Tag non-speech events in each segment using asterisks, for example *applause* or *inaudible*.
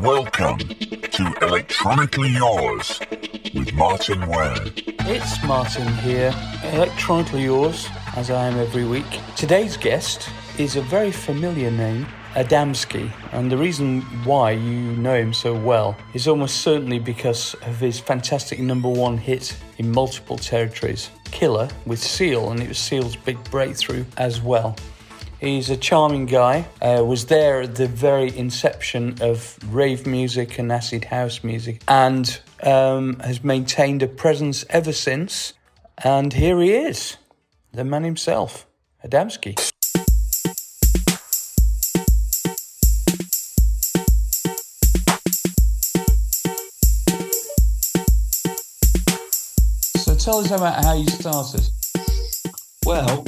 Welcome to Electronically Yours with Martyn Ware. It's Martin here, electronically yours, as I am every week. Today's guest is a very familiar name, Adamski, and the reason why you know him so well is almost certainly because of his fantastic number one hit in multiple territories, Killer, with Seal, and it was Seal's big breakthrough as well. He's a charming guy. Uh, was there at the very inception of rave music and acid house music, and um, has maintained a presence ever since. And here he is, the man himself, Adamski. So tell us about how you started. Well,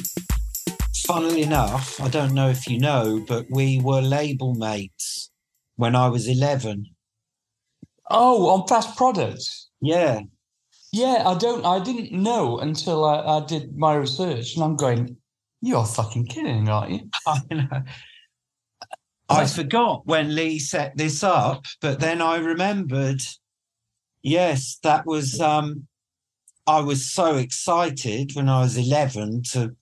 funnily enough, I don't know if you know, but we were label mates when I was 11. Oh, on Fast Products. Yeah. Yeah, I don't. I didn't know until I, I did my research, and I'm going, "You're fucking kidding, aren't you?" *laughs* I know. I forgot when Lee set this up, but then I remembered. Yes, that was. um I was so excited when I was 11 to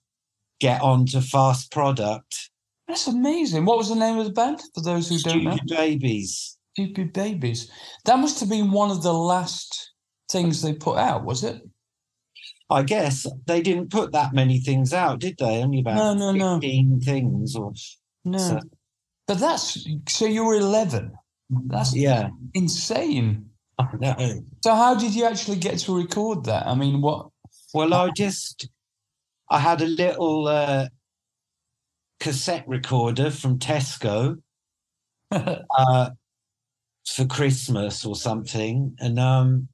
get on to Fast Product. That's amazing. What was the name of the band for those who don't know? Stupid Babies. Stupid Babies. That must have been one of the last things they put out, was it? I guess they didn't put that many things out, did they? Only about No, no, no. 15 things or No. So- But that's so you were 11. That's yeah. insane. I know. So how did you actually get to record that? I mean, what? Well, I just I had a little uh, cassette recorder from Tesco *laughs* uh, for Christmas or something, and um,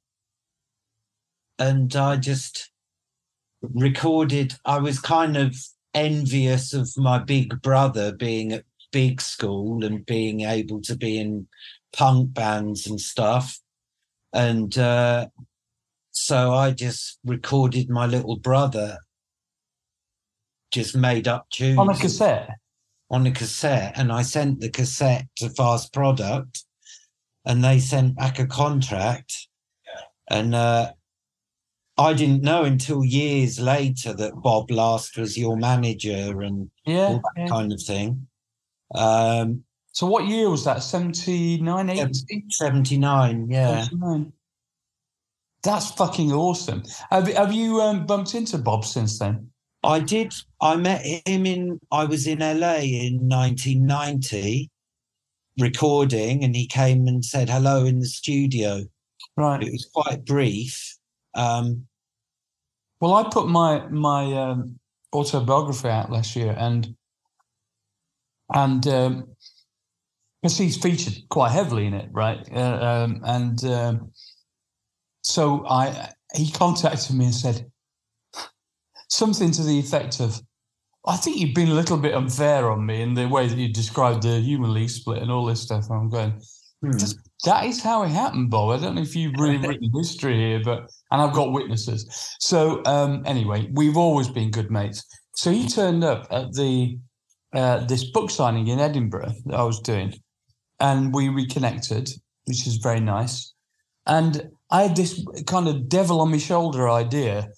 and I just recorded. I was kind of envious of my big brother being at big school and being able to be in punk bands and stuff, and uh, so I just recorded my little brother. Just made up tunes on a cassette. on a cassette and I sent the cassette to Fast Product and they sent back a contract. And uh, I didn't know until years later that Bob Last was your manager and Yeah. all that yeah. kind of thing. Um, So what year was that? 79, 80? 79, yeah. 79. That's fucking awesome. Have, have you um, bumped into Bob since then? I did. I met him in. I was in LA in 1990, recording, and he came and said hello in the studio. Right. It was quite brief. Um, Well, I put my my um, autobiography out last year, and and um, because he's featured quite heavily in it, right? Uh, um, and um, so I he contacted me and said something to the effect of, "I think you've been a little bit unfair on me in the way that you described the human league split and all this stuff." And I'm going, hmm. That is how it happened, Bob. I don't know if you've really written *laughs* history here, but and I've got witnesses. So um, anyway, we've always been good mates. So he turned up at the uh, this book signing in Edinburgh that I was doing, and we reconnected, which is very nice. And I had this kind of devil on my shoulder idea,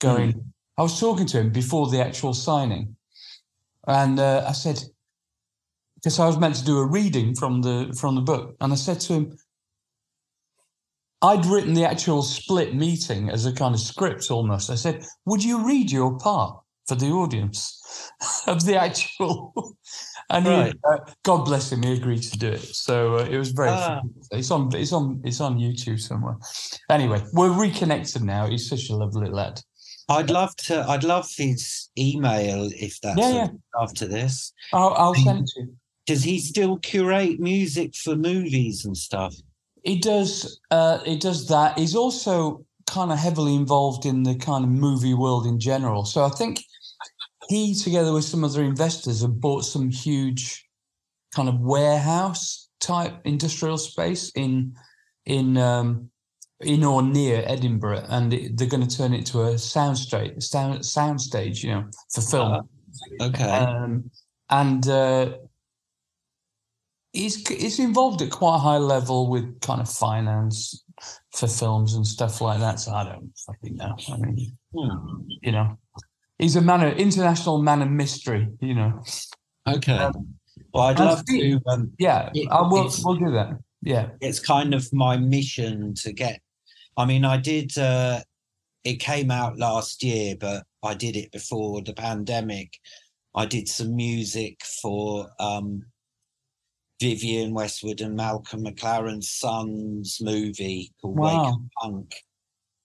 going. I was talking to him before the actual signing, and uh, I said, because I was meant to do a reading from the from the book, and I said to him, I'd written the actual split meeting as a kind of script almost. I said, "Would you read your part for the audience *laughs* of the actual?" *laughs* and he, uh, God bless him, he agreed to do it. So uh, it was very. Ah. It's on. It's on. It's on YouTube somewhere. Anyway, we're reconnected now. He's such a lovely lad. I'd love to. I'd love his email if that's Yeah, yeah. after this. I'll, I'll send it to you. Does he still curate music for movies and stuff? He does. Uh, he does that. He's also kind of heavily involved in the kind of movie world in general. So I think he, together with some other investors, have bought some huge kind of warehouse type industrial space in in um, in or near Edinburgh, and it, they're going to turn it to a sound stage, sound, sound stage, you know, for film. Okay. Um, and uh, he's he's involved at quite a high level with kind of finance for films and stuff like that. So I don't fucking know. I mean, Hmm. you know, he's a man of international man of mystery. You know, Okay. Um, well, I'd love to. Um, yeah, It- I will. We'll do that. Yeah, it's kind of my mission to get. I mean, I did. Uh, it came out last year, but I did it before the pandemic. I did some music for um, Vivienne Westwood and Malcolm McLaren's son's movie called Wake Up Punk.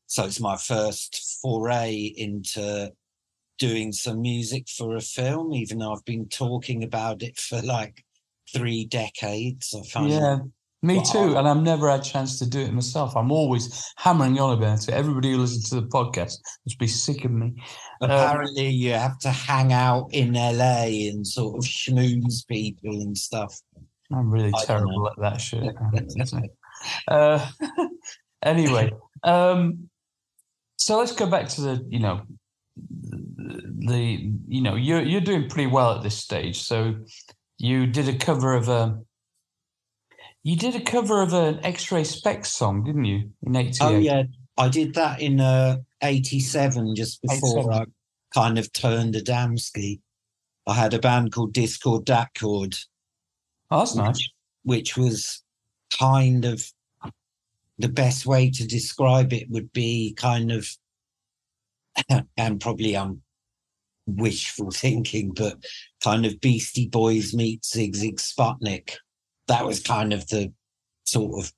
So it's my first foray into doing some music for a film, even though I've been talking about it for like three decades. I find it yeah. Me Wow. too, and I've never had a chance to do it myself. I'm always hammering on about it. Everybody who listens to the podcast must be sick of me. Um, Apparently, you have to hang out in LA and sort of schmooze people and stuff. I'm really I terrible at that shit. *laughs* uh, *laughs* anyway, um, so let's go back to the, you know, the, you know, you're you're doing pretty well at this stage. So you did a cover of a, you did a cover of an X-Ray Spex song, didn't you? In '88. Oh yeah, I did that in uh, '87, just before 87. I kind of turned Adamski. I had a band called Diskord Datkord, Oh, that's nice. which, which was kind of the best way to describe it would be kind of, *laughs* and probably I'm wishful thinking, but kind of Beastie Boys meets Sigue Sigue Sputnik. That was kind of the sort of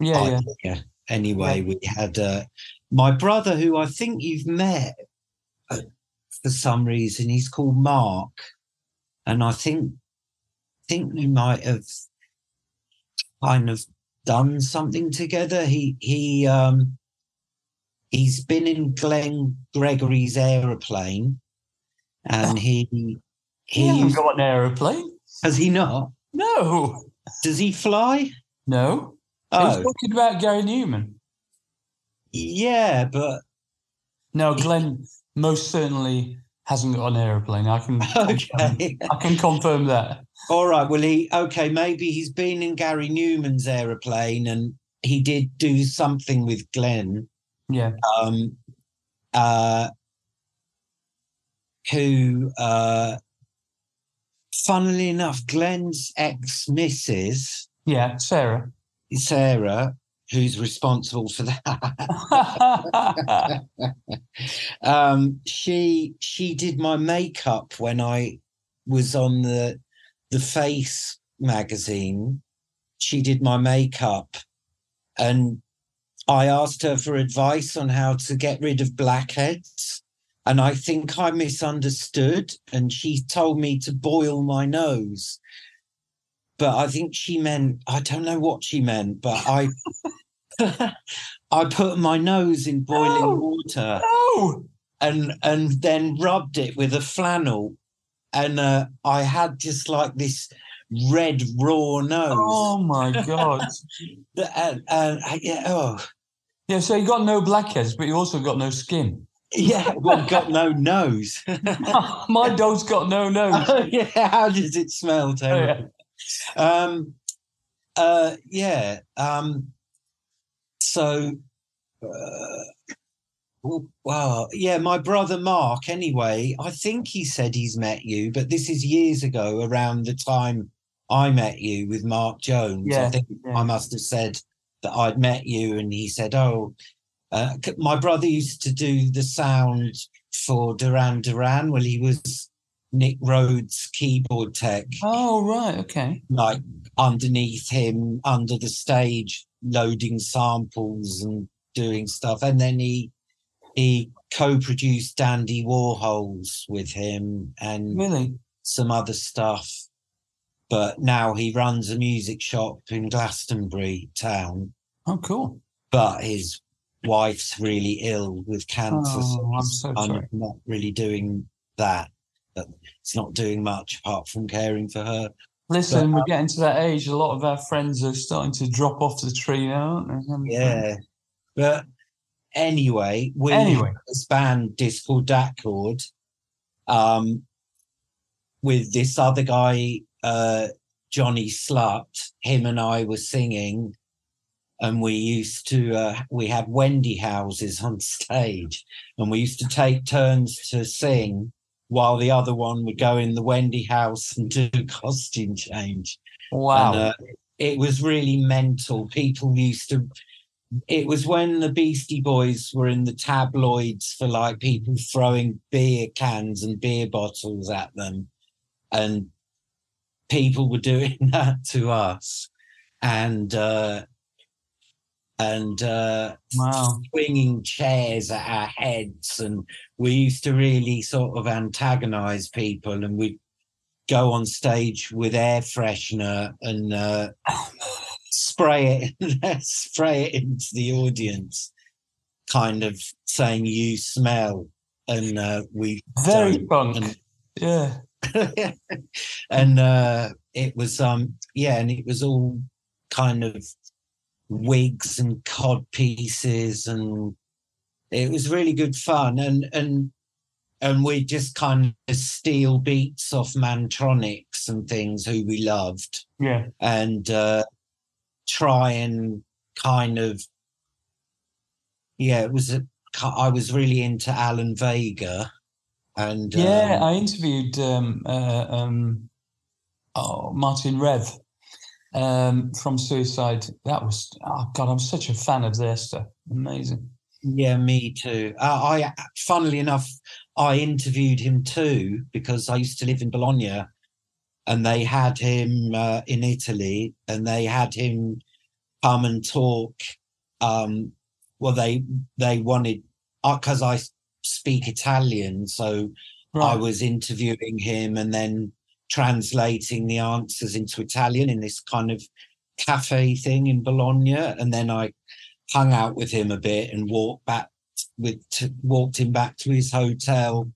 Yeah, yeah. idea. Anyway, we had uh, my brother, who I think you've met uh, for some reason. He's called Mark, and I think think we might have kind of done something together. He he um he's been in Glenn Gregory's aeroplane, and he He he hasn't got an aeroplane. has he not? No, Does he fly? no. Oh, talking about Gary Numan. yeah, but No, Glenn most certainly hasn't got an aeroplane. I can okay. I can confirm that. All right. Well, he okay. Maybe he's been in Gary Numan's aeroplane, and he did do something with Glenn. Yeah. Um, uh, who, uh, funnily enough, Glenn's ex missus Yeah, Sarah. Sarah, who's responsible for that. *laughs* um, she she did my makeup when I was on the the Face magazine. She did my makeup, and I asked her for advice on how to get rid of blackheads. And I think I misunderstood, and she told me to boil my nose. But I think she meant I don't know what she meant, but I *laughs* I put my nose in boiling No. water no. and and then rubbed it with a flannel and uh, i had just like this red raw nose Oh my god. *laughs* And, and yeah, oh Yeah, so you got no blackheads, but you also got no skin. Yeah *laughs* well got no nose *laughs* *laughs* my dog's got no nose. Oh, yeah how does it smell Oh, terrible um uh yeah um so uh, well, wow yeah my brother mark anyway i think he said he's met you but this is years ago around the time i met you with mark jones Yeah, i think yeah. i must have said that i'd met you and he said oh uh, my brother used to do the sound for duran duran well he was nick rhodes keyboard tech Oh right, okay. like underneath him under the stage loading samples and doing stuff and then he he co-produced dandy warhols with him and Really? some other stuff but now he runs a music shop in glastonbury town Oh cool. but his wife's really ill with cancer so Oh, I'm so sorry. not really doing that it's not doing much apart from caring for her Listen, But, we're getting to that age. A lot of our friends are starting to drop off the tree now, aren't they? Yeah. But anyway, we Anyway. this band um with this other guy, uh Johnny Slut, him and I were singing, and we used to uh, we had Wendy houses on stage, and we used to take turns to sing while the other one would go in the Wendy house and do *laughs* costume change. Wow. And, uh, it was really mental. People used to. It was when the Beastie Boys were in the tabloids for like people throwing beer cans and beer bottles at them, and people were *laughs* doing that to us, and uh, and uh, wow. swinging chairs at our heads, and we used to really sort of antagonize people, and we'd go on stage with air freshener and uh, *sighs* spray it, *laughs* spray it into the audience, kind of saying "you smell," and uh, we Very punk. And, Yeah. *laughs* and uh, it was um yeah, and it was all kind of wigs and cod pieces, and it was really good fun. And and and we just kind of steal beats off Mantronix and things who we loved, Yeah. and uh, try and kind of yeah, it was a. I was really into Alan Vega, and Yeah, um, I interviewed um, uh, um, oh, Martin Rev um, from Suicide. That was, oh God, I'm such a fan of their stuff. Amazing. Yeah, me too. Uh, I, funnily enough, I interviewed him too because I used to live in Bologna, and they had him uh, in Italy, and they had him come and talk. Um, well, they they wanted because I speak Italian, so I was interviewing him and then translating the answers into Italian in this kind of cafe thing in Bologna, and then I hung out with him a bit and walked back with t- walked him back to his hotel.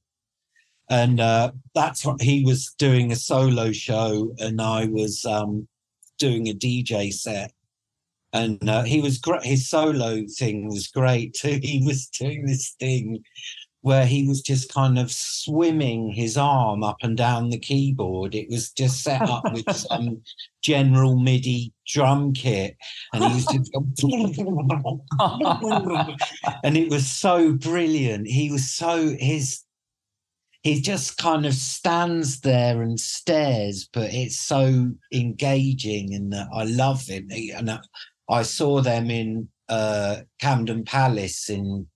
And uh that's what he was doing a solo show and i was um doing a dj set. And uh, he was great his solo thing was great too. *laughs* He was doing this thing where he was just kind of swimming his arm up and down the keyboard it was just set up with *laughs* some general midi drum kit and he was *laughs* just and it was so brilliant. He was so his he just kind of stands there and stares, but it's so engaging and I love him. And uh, I saw them in uh, Camden Palace in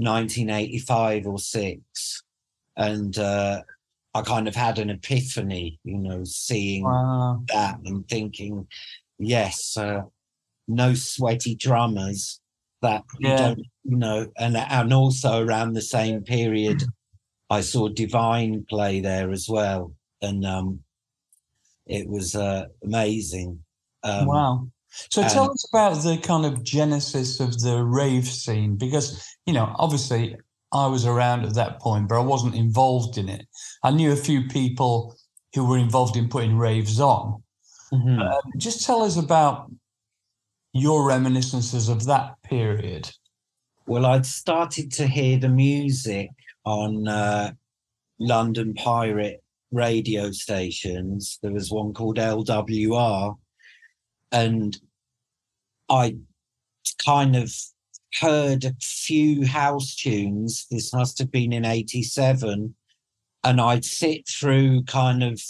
1985 or six, and uh, I kind of had an epiphany, you know, seeing Wow. that and thinking, yes, uh, no sweaty drummers that you Yeah. don't, you know, and and also around the same period, I saw Divine play there as well, and um, it was uh, amazing. Um, wow. So tell and- us about the kind of genesis of the rave scene, because you know, obviously, I was around at that point, but I wasn't involved in it. I knew a few people who were involved in putting raves on. mhm. Um, just tell us about your reminiscences of that period. Well, I'd started to hear the music on uh, London pirate radio stations. There was one called LWR, and I kind of heard a few house tunes. This must have been in 87. And I'd sit through kind of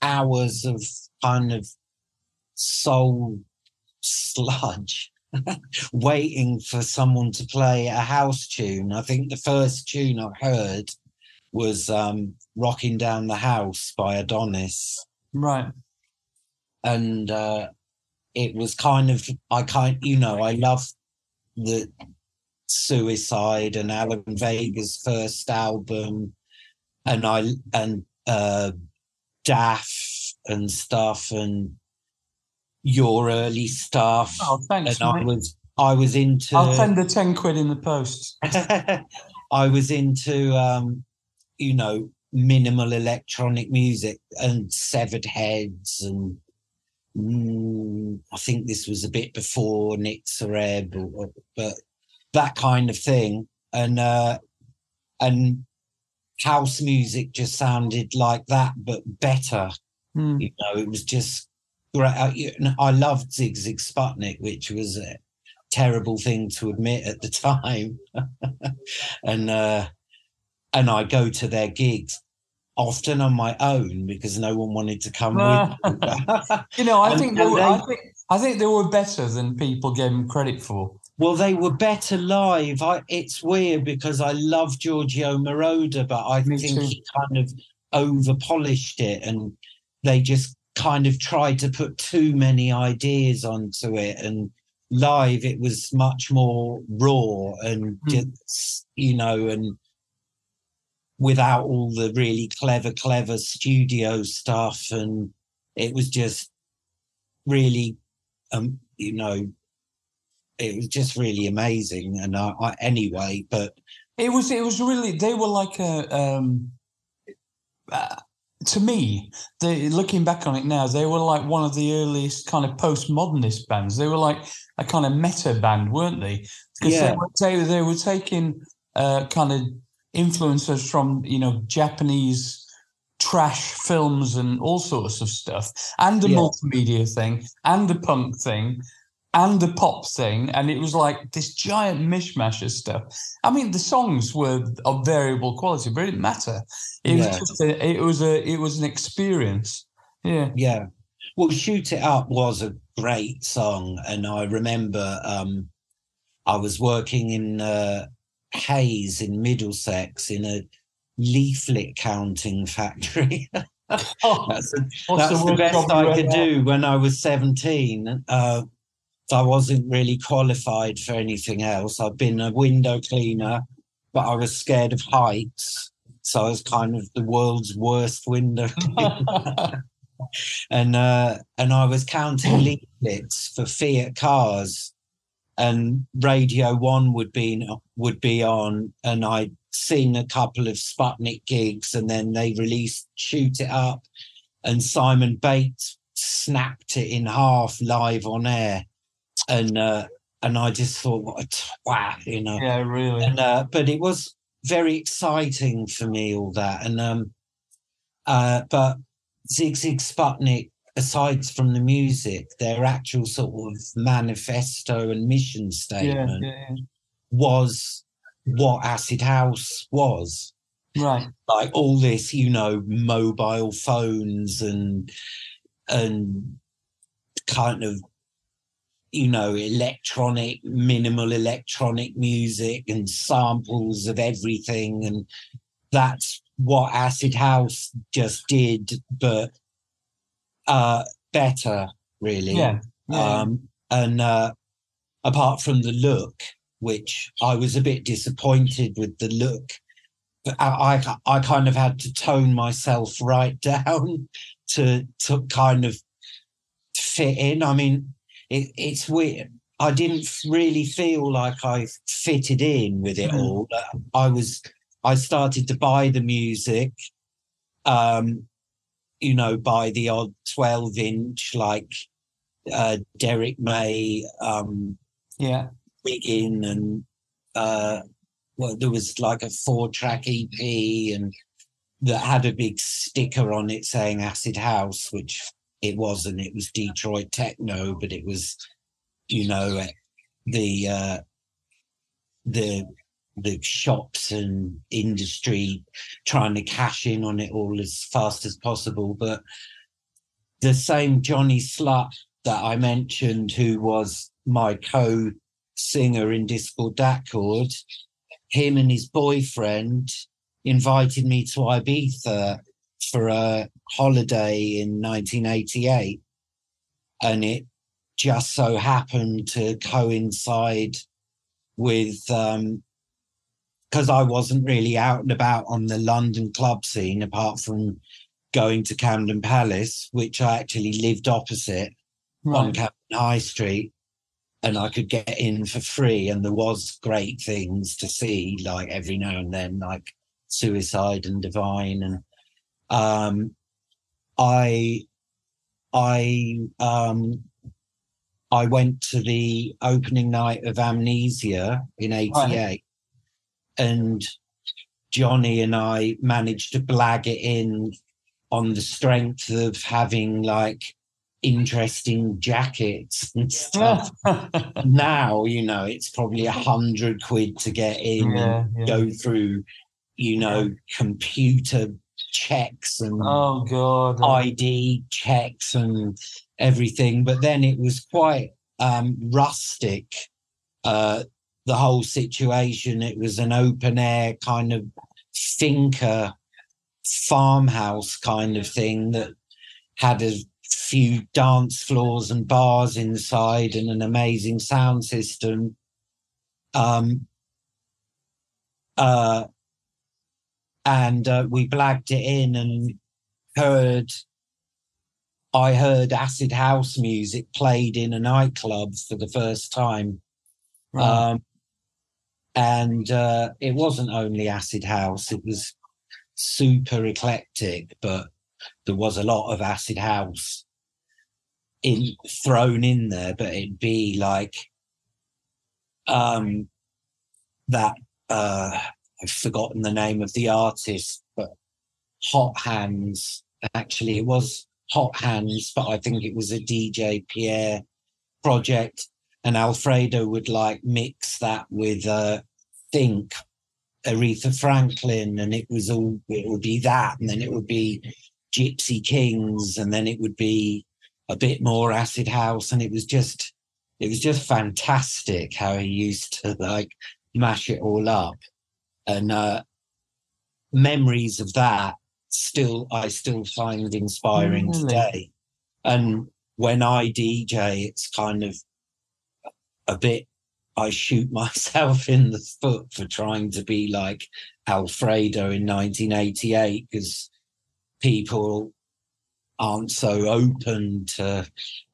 hours of kind of soul sludge *laughs* waiting for someone to play a house tune. I think the first tune I heard was um, Rocking Down the House by Adonis. Right. And uh, it was kind of, I kind, you know, I love the Suicide and Alan Vega's first album, and I, and uh, DAF and stuff, and your early stuff. Oh, thanks. and I mate. was, I was into. I'll send the 10 quid in the post. *laughs* I was into, um, you know, minimal electronic music and severed heads, and mm, I think this was a bit before Nitzer Ebb, or, but that kind of thing, and uh, and house music just sounded like that, but better. Hmm. You know, it was just great. I, you I loved Sigue Sigue Sputnik, which was a terrible thing to admit at the *laughs* time. *laughs* and uh, and I go to their gigs often on my own because no one wanted to come with. me. *laughs* *laughs* You know, I And- think, they and were, they- I think I think they were better than people gave them credit for. Well, they were better live. I, it's weird because I love Giorgio Moroder, but I Me think too. he kind of over polished it and they just kind of tried to put too many ideas onto it. And live, it was much more raw and Mm. just, you know, and without all the really clever, clever studio stuff. And it was just really, um, you know, it was just really amazing. And I, I anyway, but It was it was really they were like a um uh, to me, they looking back on it now, they were like one of the earliest kind of postmodernist bands. They were like a kind of meta band, weren't they? Because Yeah. they, were, they, they were taking uh, kind of influences from you know Japanese trash films and all sorts of stuff, and the Yeah. multimedia thing, and the punk thing, and the pop thing, and it was like this giant mishmash of stuff. I mean, the songs were of variable quality, but it didn't matter. It Yeah. was just a, it was a it was an experience. Yeah, yeah. Well, Shoot It Up was a great song. And I remember um, I was working in uh, Hayes in Middlesex in a leaflet counting factory. *laughs* Oh, that's the, that's the worst best I could do when I was 17. Uh, I wasn't really qualified for anything else. I've been a window cleaner, but I was scared of heights. So I was kind of the world's worst window *laughs* cleaner. *laughs* and uh, and I was counting *clears throat* leaflets for Fiat cars, and Radio One would be would be on, and I'd seen a couple of Sputnik gigs, and then they released Shoot It Up, and Simon Bates snapped it in half live on air, and uh, and I just thought, what a twat, you know. Yeah, really. and uh, but it was very exciting for me all that. And um uh but sigue sigue sputnik aside from the music their actual sort of manifesto and mission Yeah, statement yeah, was what acid house was. Right. like all this you know mobile phones and and kind of you know electronic minimal electronic music and samples of everything and that's what acid house just did but uh better really Yeah. yeah. um and uh apart from the look which i was a bit disappointed with the look but I, I I kind of had to tone myself *laughs* right down to to kind of fit in. I mean, it, it's weird. I didn't really feel like I fitted in with it Mm. all. I was I started to buy the music, um, you know, by the odd twelve inch like uh, Derrick May, um, yeah. Wiggin and uh well there was like a four track EP and that had a big sticker on it saying acid house which it wasn't it was Detroit techno but it was you know the uh the the shops and industry trying to cash in on it all as fast as possible but the same Johnny Slut that I mentioned who was my co singer in Discord Accord, him and his boyfriend invited me to Ibiza for a holiday in 1988. And it just so happened to coincide with, um, because I wasn't really out and about on the London club scene apart from going to Camden Palace, which I actually lived opposite on Right. Camden High Street, and I could get in for free. And there was great things to see, like every now and then, like Suicide and Divine. And um, I, I, um, I went to the opening night of Amnesia in '88, and Johnny and I managed to blag it in on the strength of having like interesting jackets and *laughs* stuff. now, you know, it's probably a hundred quid to get in Yeah, and yeah. go through, you know, computer checks and oh god. ID checks and everything. But then it was quite um, rustic. Uh, the whole situation. It was an open air kind of finca farmhouse kind of thing that had a few dance floors and bars inside and an amazing sound system. Um, uh, and uh, we blagged it in and heard I heard acid house music played in a nightclub for the first time. Right. Um, and uh, it wasn't only acid house, it was super eclectic, but there was a lot of acid house in thrown in there, but it'd be like um that uh I've forgotten the name of the artist, but Hot Hands. Actually, it was Hot Hands, but I think it was a DJ Pierre project. And Alfredo would like mix that with uh Think, Aretha Franklin, and it was all it would be that, and then it would be Gypsy Kings, and then it would be a bit more acid house, and it was just it was just fantastic how he used to like mash it all up and uh memories of that still i still find inspiring Really? today and when i dj it's kind of a bit i shoot *laughs* myself in the foot for trying to be like alfredo in 1988 because people aren't so open to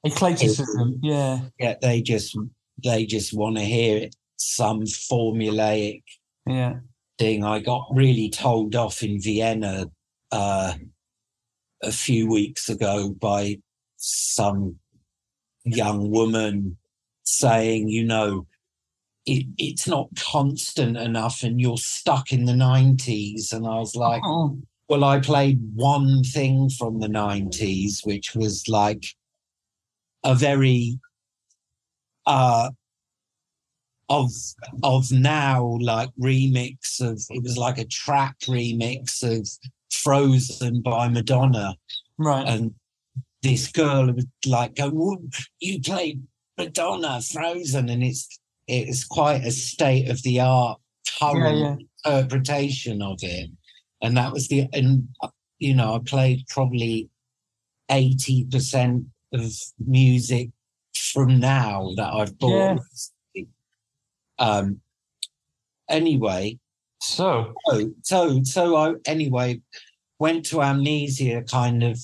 Eclecticism. Yeah. yeah they just they just want to hear it some formulaic Yeah. thing. I got really told off in Vienna uh, a few weeks ago by some young woman saying, you know, it, it's not constant enough and you're stuck in the 90s. And I was like, Oh, well, I played one thing from the 90s, which was like a very uh of of now like remix of it was like a trap remix of Frozen by Madonna right. and this girl would like go "Whoa, you played Madonna Frozen and it's it's quite a state of the art current yeah. interpretation of it. And that was the, and you know, I played probably 80% of music from now that I've bought. Um, anyway, So, so, so, so I, anyway, went to Amnesia kind of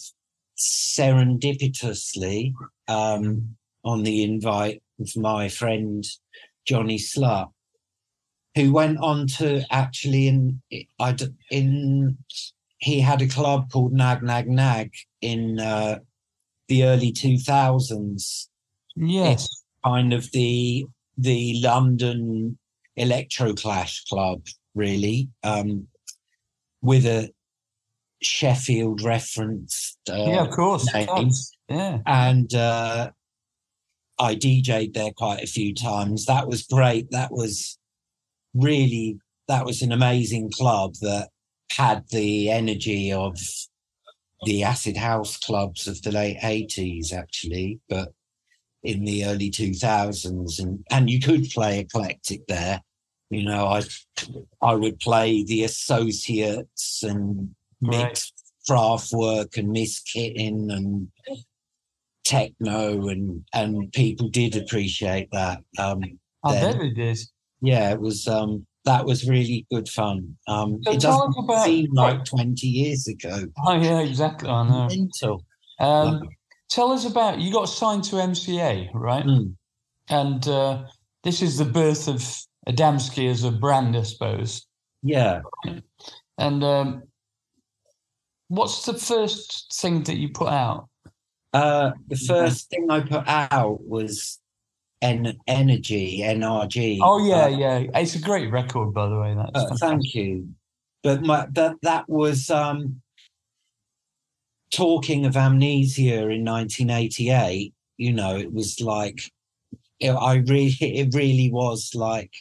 serendipitously, um, on the invite of my friend Johnny Slut, who went on to actually in I in he had a club called Nag Nag Nag in uh, the early two thousands, yes. kind of the the London Electro Clash club, really, um, with a Sheffield referenced uh, yeah, of course. name. Yeah. and uh, I DJ'd there quite a few times. That was great. That was really that was an amazing club that had the energy of the acid house clubs of the late eighties, actually, but in the early two thousands, and and you could play eclectic there. You know, I I would play the Associates and Right. mix Kraftwerk and Miss Kittin and techno and and people did appreciate that um I bet it is. yeah it was um that was really good fun um So it doesn't about- seem like 20 years ago Oh, yeah, exactly. I know. mental Um, tell us about you got signed to MCA, right? Mm. And uh, this is the birth of Adamski as a brand, I suppose. yeah And um, what's the first thing that you put out? Uh the first thing i put out was en- energy nrg Oh yeah, Uh, yeah. It's a great record, by the way. That's Uh, thank you. But my that that was um talking of amnesia in 1988, you know, it was like it, I really, it really was like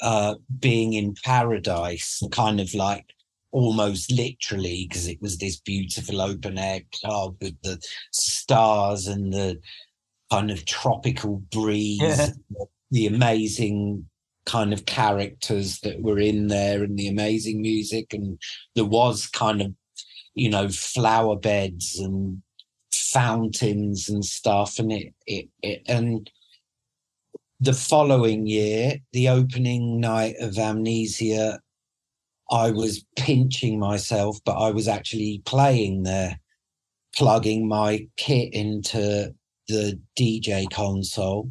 uh, being in paradise, kind of like almost literally, because it was this beautiful open air club with the stars and the kind of tropical breeze, yeah. the amazing kind of characters that were in there and the amazing music and there was kind of you know flower beds and fountains and stuff and it it, it and the following year the opening night of amnesia i was pinching myself but i was actually playing there plugging my kit into the dj console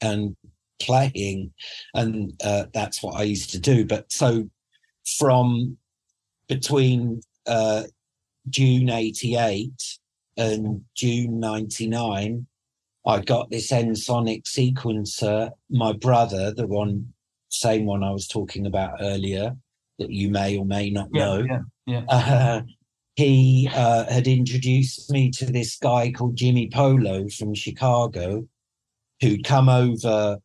and playing and uh, that's what i used to do but so from between uh, june 88 and June 99, I got this Ensoniq sequencer. My brother, the one, same one I was talking about earlier, that you may or may not yeah, know, yeah, yeah. Uh, he uh, had introduced me to this guy called Jimmy Polo from Chicago, who'd come over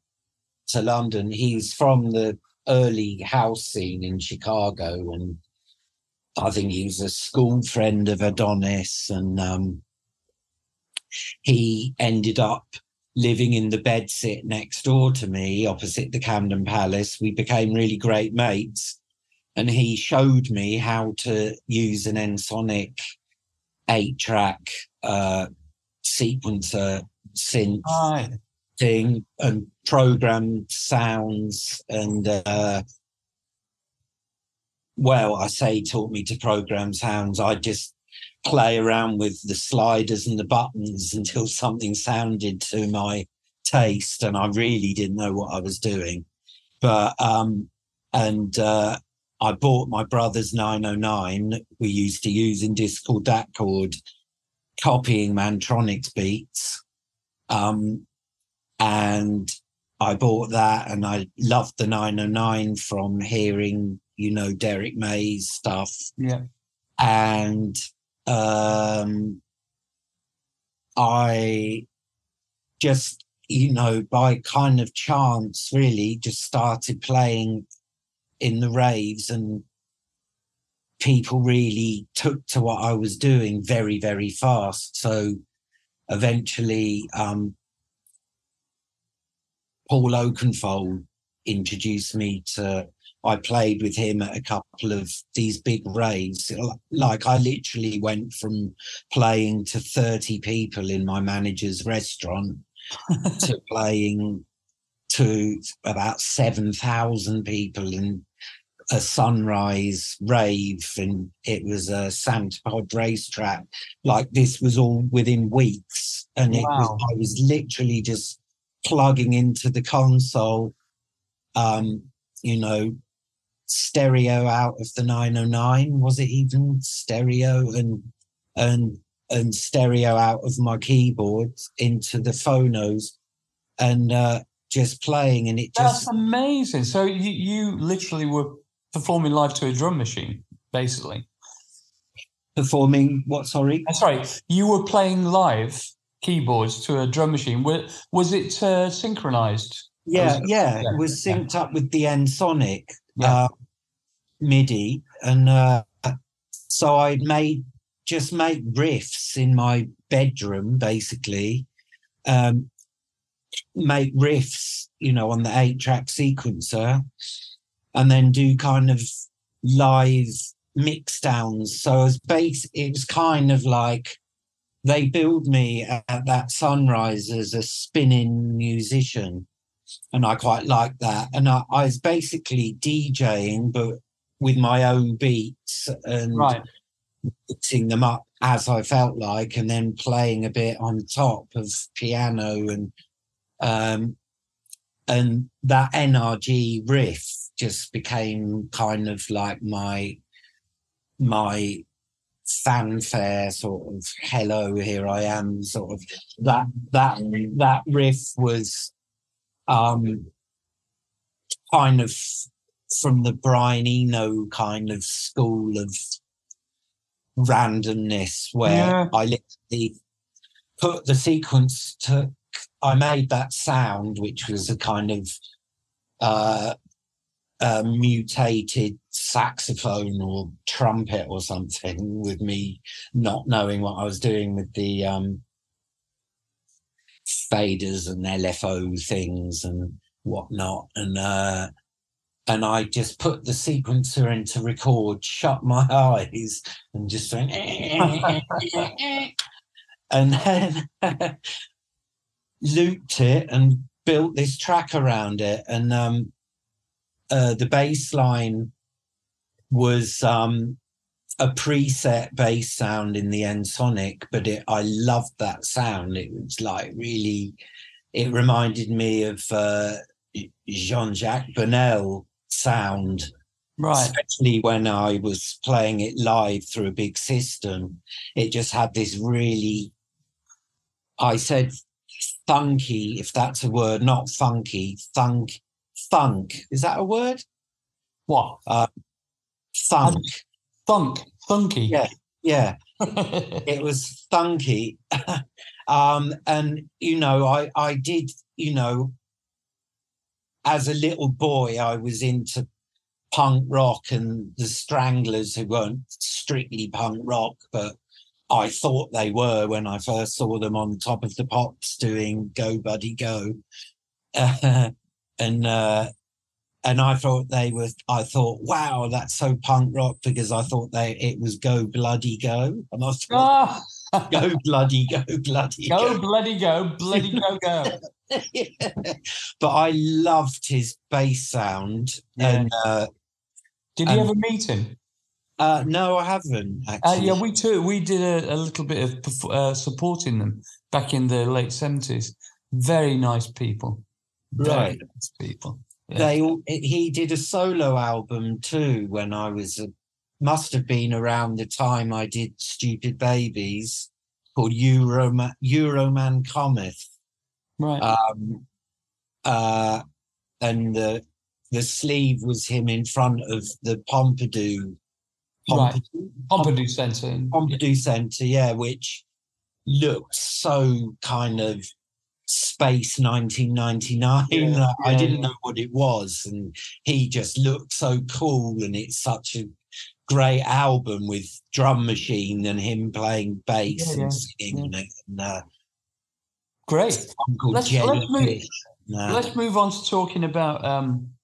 to London. He's from the early house scene in Chicago and I think he was a school friend of Adonis, and um, he ended up living in the bedsit next door to me, opposite the Camden Palace. We became really great mates, and he showed me how to use an Ensoniq eight-track uh, sequencer synth right. thing and programmed sounds and. Uh, well, I say taught me to program sounds. I just play around with the sliders and the buttons until *laughs* something sounded to my taste, and I really didn't know what I was doing. But um, and uh, I bought my brother's 909 we used to use in Discord Chord, copying Mantronix beats. Um, and I bought that and I loved the 909 from hearing you know Derrick May's stuff. Yeah. And um I just, you know, by kind of chance, really just started playing in the raves and people really took to what I was doing very, very fast. So eventually, um, Paul Oakenfold introduced me to I played with him at a couple of these big raves. Like I literally went from playing to 30 people in my manager's restaurant *laughs* to playing to about 7,000 people in a sunrise rave and it was a Santa Pod racetrack. Like this was all within weeks. And it was, I was literally just plugging into the console, um, you know, stereo out of the 909 was it even stereo and and and stereo out of my keyboard into the phonos and uh just playing and it just that's amazing. So you you literally were performing live to a drum machine basically. Performing what sorry? Uh, sorry you were playing live keyboards to a drum machine. Was was it uh, synchronized? Yeah, yeah, it was synced up with the Ensoniq yeah. uh, MIDI, and uh, so I made just make riffs in my bedroom, basically, um, make riffs, you know, on the eight-track sequencer, and then do kind of live mix downs. So as base, it was kind of like they billed me at that sunrise as a spinning musician and I quite like that. And I, I, was basically DJing, but with my own beats and right. mixing them up as I felt like, and then playing a bit on top of piano and um, and that NRG riff just became kind of like my my fanfare sort of hello here i am sort of that that that riff was um, kind of from the Brian Eno kind of school of randomness where Yeah. I literally put the sequence to I made that sound, which was a kind of uh, a mutated saxophone or trumpet or something *laughs* with me not knowing what I was doing with the um, faders and LFO things and whatnot. And uh, and I just put the sequencer in to record, shut my *laughs* eyes, and just went, *laughs* and then looped it and built this track around it. And um, uh, the bass line was um, a preset bass sound in the Ensoniq, but it, I loved that sound. It was like really, it reminded me of uh, Jean Jacques Burnel sound Right. especially when I was playing it live through a big system. It just had this really, I said funky, if that's a word, not funky, thunk, thunk. Is that a word? What? Thunk. Thunk. Funky. Yeah. Yeah. *laughs* it was funky. *laughs* um, and, you know, I, I did, you know, as a little boy, I was into punk rock and the Stranglers, who weren't strictly punk rock, but I thought they were when I first saw them on top of the pops doing "Go Buddy Go," *laughs* and uh, and I thought they were. I thought, wow, that's so punk rock because I thought they it was "Go Bloody Go," and I thought, Ah, *laughs* "Go Bloody Go, Bloody go, Go." bloody go, bloody go, go. *laughs* but I loved his bass sound, Yeah. and uh, Did you Um, ever meet him? Uh, no, I haven't Uh, yeah, we too. We did a, a little bit of uh, supporting them back in the late seventies. Very nice people. Very Right. nice people. Yeah. they he did a solo album too when I was a, must have been around the time I did Stupid Babies called Euroman Euroman Cometh. right. Um, uh, and the the sleeve was him in front of the Pompidou Right. Pompidou, Pompidou Centre. Pompidou Centre, yeah, which looked so kind of space 1999. Yeah, that I yeah, didn't know what it was, and he just looked so cool, and it's such a great album with drum machine and him playing bass Yeah, yeah, and singing. And, uh, Great. Let's- let's move-. Uh, Let's move on to talking about. Um,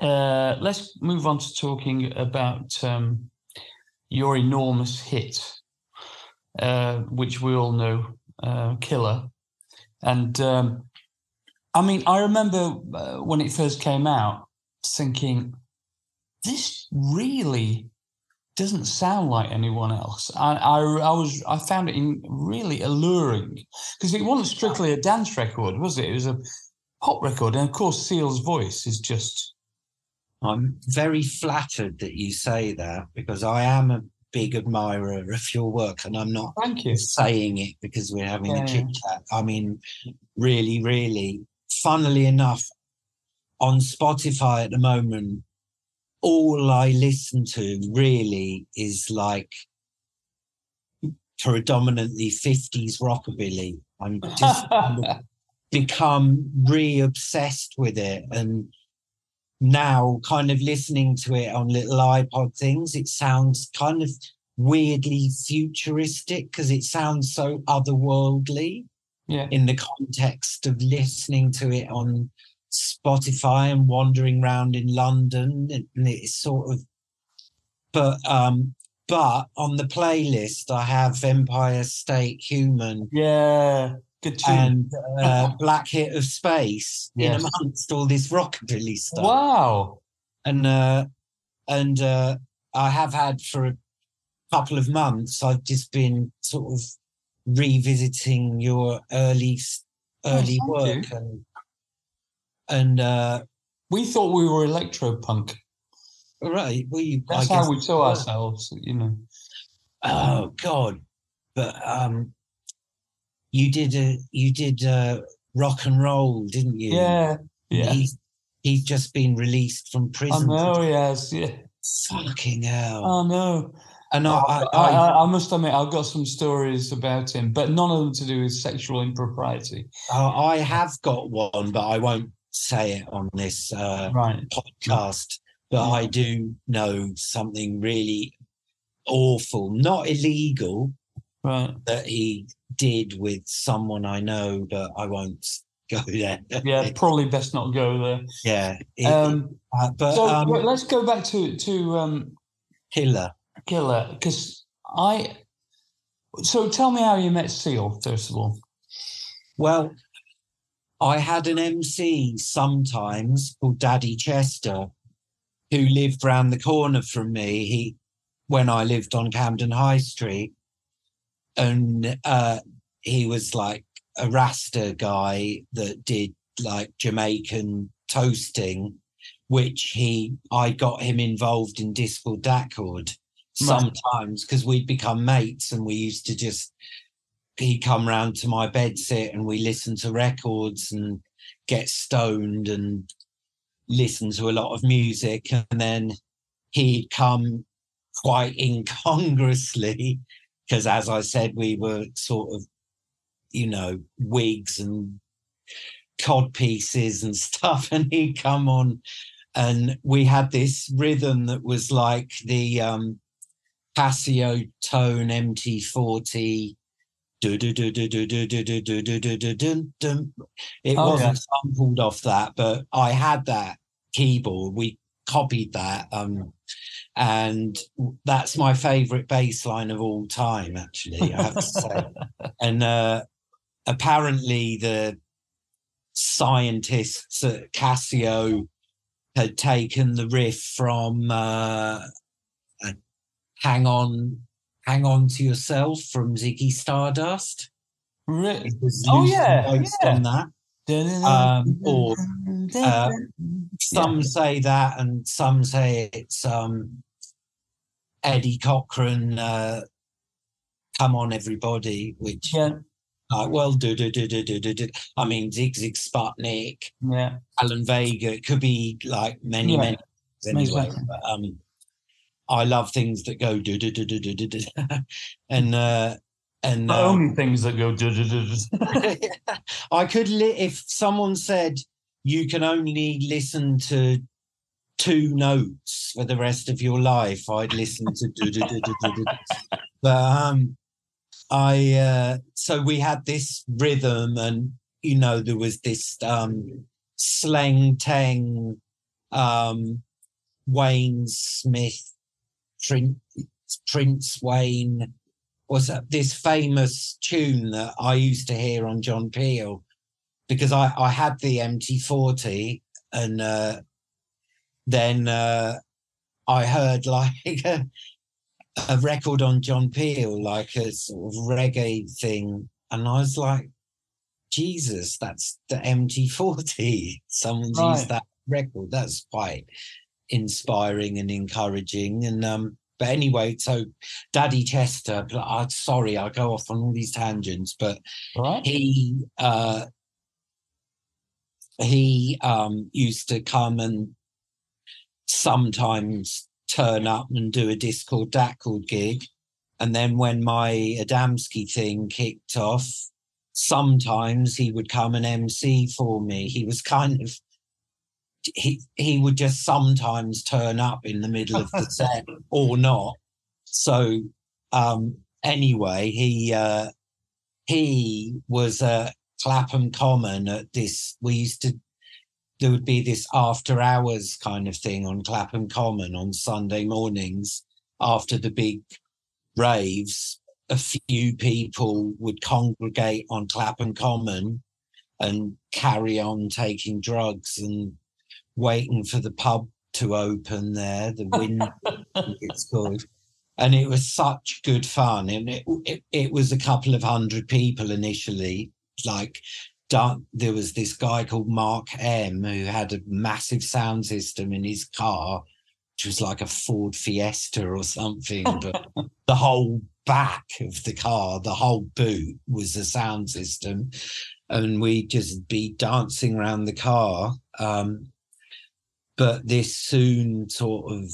uh, let's move on to talking about um, your enormous hit, uh, which we all know, uh, "Killer." And um, I mean, I remember uh, when it first came out, thinking, "This really doesn't sound like anyone else." I, I, I was, I found it in really alluring because it wasn't strictly a dance record, was it? It was a pop record, and of course, Seal's voice is just I'm very flattered that you say that because I am a big admirer of your work, and I'm not thank you. saying it because we're having Yeah, a chit chat. I mean, really, really, funnily enough, on Spotify at the moment, all I listen to really is like predominantly 50s rockabilly. I'm just *laughs* become re-obsessed with it and now kind of listening to it on little iPod things, it sounds kind of weirdly futuristic because it sounds so otherworldly yeah, in the context of listening to it on Spotify and wandering around in London. And it's sort of, but, um, but on the playlist, I have Empire State Human yeah. And *laughs* uh, Black Hit of Space Yes. in amongst all this rockabilly stuff. wow, And uh, and uh, I have had for a couple of months. I've just been sort of revisiting your early Oh, early thank work and and uh, we thought we were electro punk. right. we you, That's how we saw ourselves, you know. Oh God! But um, you did a you did uh, rock and roll, didn't you? Yeah, yeah. He's he's just been released from I prison. know, yes, yeah. Fucking hell! I know. And I, I, I, I, I must admit, I've got some stories about him, but none of them to do with sexual impropriety. uh, I have got one, but I won't say it on this uh, Right. podcast. But I do know something really awful, not illegal, Right. that he did with someone I know, but I won't *laughs* go there. Yeah, probably best not go there. yeah. It- Um, uh, but so um, let's go back to to um, killer. Killer because I. So tell me how you met Seal first of all. Well, I had an MC sometimes called Daddy Chester, who lived round the corner from me. He, when I lived on Camden High Street, and uh, he was like a Rasta guy that did like Jamaican toasting, which he I got him involved in Diskord Datkord sometimes because we'd become mates and we used to just he'd come round to my bed sit and we listened to records and get stoned and listen to a lot of music. And then he'd come quite *laughs* incongruously because as I said, we were sort of, you know, wigs and cod pieces and stuff, and he'd come on, and we had this rhythm that was like the um, Casio tone MT40. It wasn't sampled off that, but I had that keyboard. We copied that, um, and that's my favorite bass line of all time. Actually, I have to say. *laughs* and uh, apparently, the scientists at Casio had taken the riff from uh, "Hang On." Hang on to yourself from Ziggy Stardust. Re- It was Oh, yeah, yeah. on that. Um, or, uh, Some say that, and some say it's um, Eddie Cochran. Uh, Come on, everybody! Which, yeah, like, well, do do do do do do do. I mean, Sigue Sigue Sputnik, yeah, Alan Vega. It could be like many, Yeah, many. Anyway, exactly. but, um, I love things that go do do do do do do, do. and uh, and the uh, only things that go. *laughs* *laughs* I could li- if someone said you can only listen to two notes for the rest of your life, I'd listen to but um I uh so we had this rhythm and you know there was this um Sleng Teng um Wayne Smith Prince Prince Wayne was that this famous tune that I used to hear on John Peel because I, I had the MT40 and uh, then uh, I heard *laughs* like a, a record on John Peel, like a sort of reggae thing. And I was like, Jesus, that's the MT40. *laughs* Someone's Right. used that record. That's quite inspiring and encouraging. And um, but anyway, so Daddy Chester, I'm sorry, I go off on all these tangents, but Right? he uh he um used to come and sometimes turn up and do a Diskord Datkord gig. And then when my Adamski thing kicked off, sometimes he would come and MC for me. He was kind of he he would just sometimes turn up in the middle of the set *laughs* or not. So um anyway, he uh he was at Clapham Common at this. We used to, there would be this after hours kind of thing on Clapham Common on Sunday mornings after the big raves. A few people would congregate on Clapham Common and carry on taking drugs and waiting for the pub to open there, the *laughs* wind, it's called and it was such good fun and it, it, it was a couple of hundred people initially like there was this guy called mark m who had a massive sound system in his car which was like a ford fiesta or something *laughs* but the whole back of the car the whole boot was a sound system and we'd just be dancing around the car um, but this soon sort of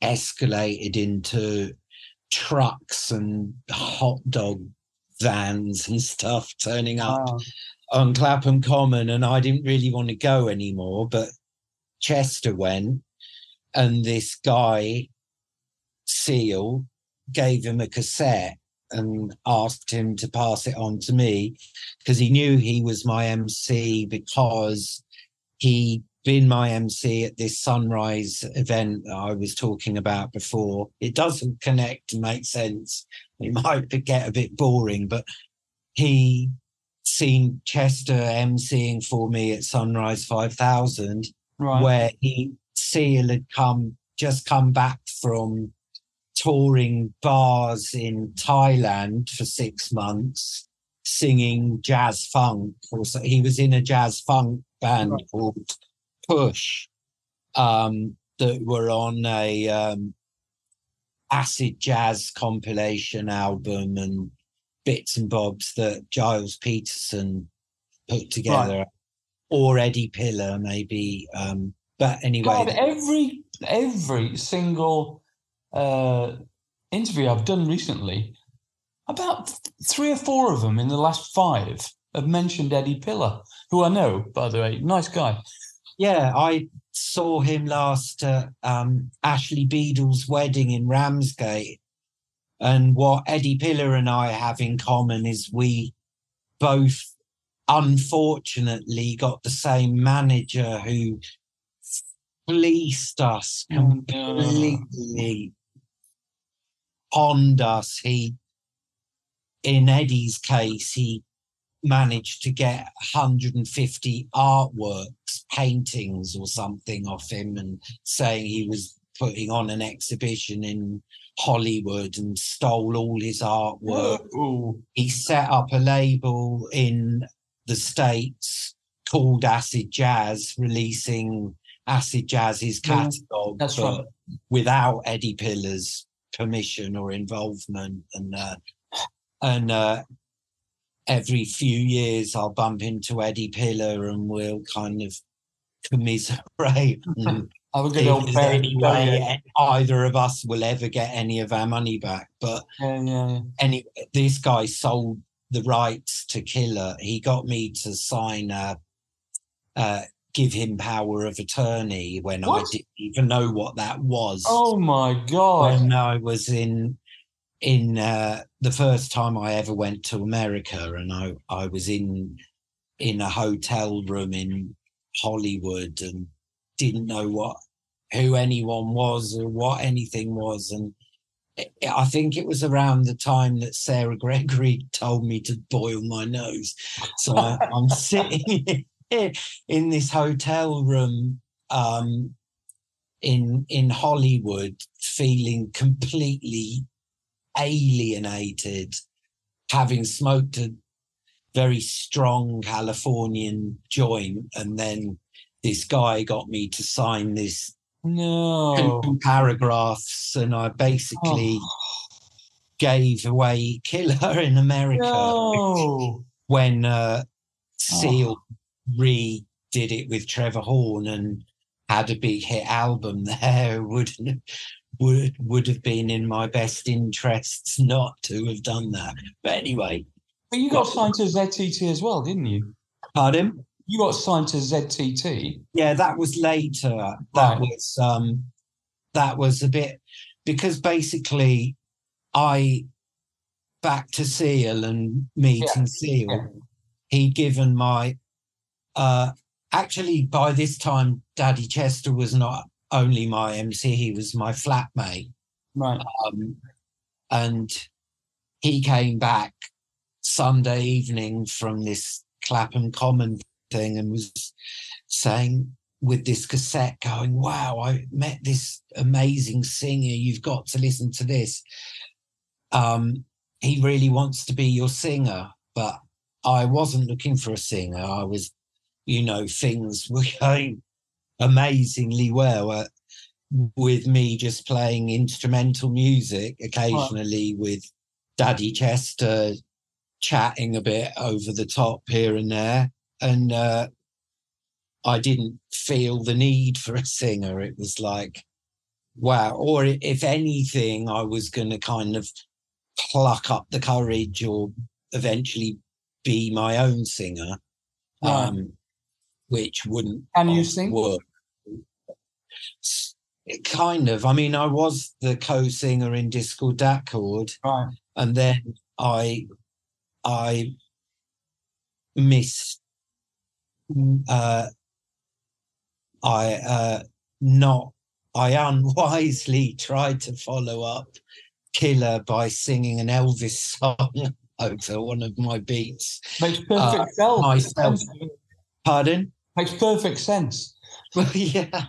escalated into trucks and hot dog vans and stuff turning up Wow. on Clapham Common, and I didn't really want to go anymore. But Chester went, and this guy, Seal, gave him a cassette and asked him to pass it on to me because he knew he was my MC because he'd been my MC at this sunrise event that I was talking about before. It doesn't connect and make sense. It *laughs* might get a bit boring, but he seen Chester MCing for me at Sunrise 5000 Right. where he Seal had come just come back from touring bars in Thailand for six months, singing jazz funk. Or so he was in a jazz funk band Right. called Push, um, that were on a um, acid jazz compilation album and bits and bobs that Gilles Peterson put together, or Eddie Piller maybe. Um, but anyway, God, every every single uh, interview I've done recently, about three or four of them in the last five have mentioned Eddie Piller, who I know, by the way, nice guy. Yeah, I saw him last at um, Ashley Beedle's wedding in Ramsgate. And what Eddie Piller and I have in common is we both unfortunately got the same manager who fleeced us Oh, no. completely, ponned us. He, in Eddie's case, he managed to get 150 artworks, paintings or something off him and saying he was putting on an exhibition in Hollywood and stole all his artwork. Ooh. He set up a label in the States called Acid Jazz, releasing Acid Jazz's catalogue that's right. without Eddie Piller's permission or involvement. And uh, and uh, every few years I'll bump into Eddie Piller and we'll kind of commiserate *laughs* and Have a good if old any way either of us will ever get any of our money back. But Yeah, yeah, yeah. any this guy sold the rights to Killer. He got me to sign a uh, give him power of attorney when I didn't even know what that was. Oh my god. when I was in in uh, the first time I ever went to America, and I I was in in a hotel room in Hollywood and didn't know what who anyone was or what anything was, and I- I think it was around the time that Sarah *laughs* Gregory told me to boil my nose. So I, I'm *laughs* sitting in this hotel room um, in in Hollywood, feeling completely alienated, having smoked a very strong Californian joint, and then this guy got me to sign this No. paragraphs, and I basically Oh, *sighs* gave away Killer in America no. when uh, Oh. Seal redid it with Trevor Horn and had a big hit album *laughs* there. Would would would have been in my best interests not to have done that. But anyway, But you got signed to ZTT as well, didn't you? pardon. You got signed to ZTT. Yeah, that was later. That Right. was um that was a bit because basically I back to Seal and meeting Seal. yeah. He'd given my uh actually by this time Daddy Chester was not only my MC, he was my flatmate. Right. Um and he came back Sunday evening from this Clapham Common thing and was saying with this cassette going, Wow, I met this amazing singer. You've got to listen to this. Um, he really wants to be your singer, but I wasn't looking for a singer. I was, you know, things were *laughs* going amazingly well uh, with me just playing instrumental music occasionally with Daddy Chester chatting a bit over the top here and there. And uh, I didn't feel the need for a singer. It was like, wow. Or if anything, I was going to kind of pluck up the courage or eventually be my own singer, Right. um, which wouldn't Can you sing? worked. Kind of. I mean, I was the co-singer in Diskord Datkord, Right. and then I, I missed. Uh, I uh, not. I unwisely *laughs* tried to follow up Killer by singing an Elvis song *laughs* over one of my beats. Makes perfect Uh, sense. myself. Pardon? Makes perfect sense. *laughs* Well, yeah,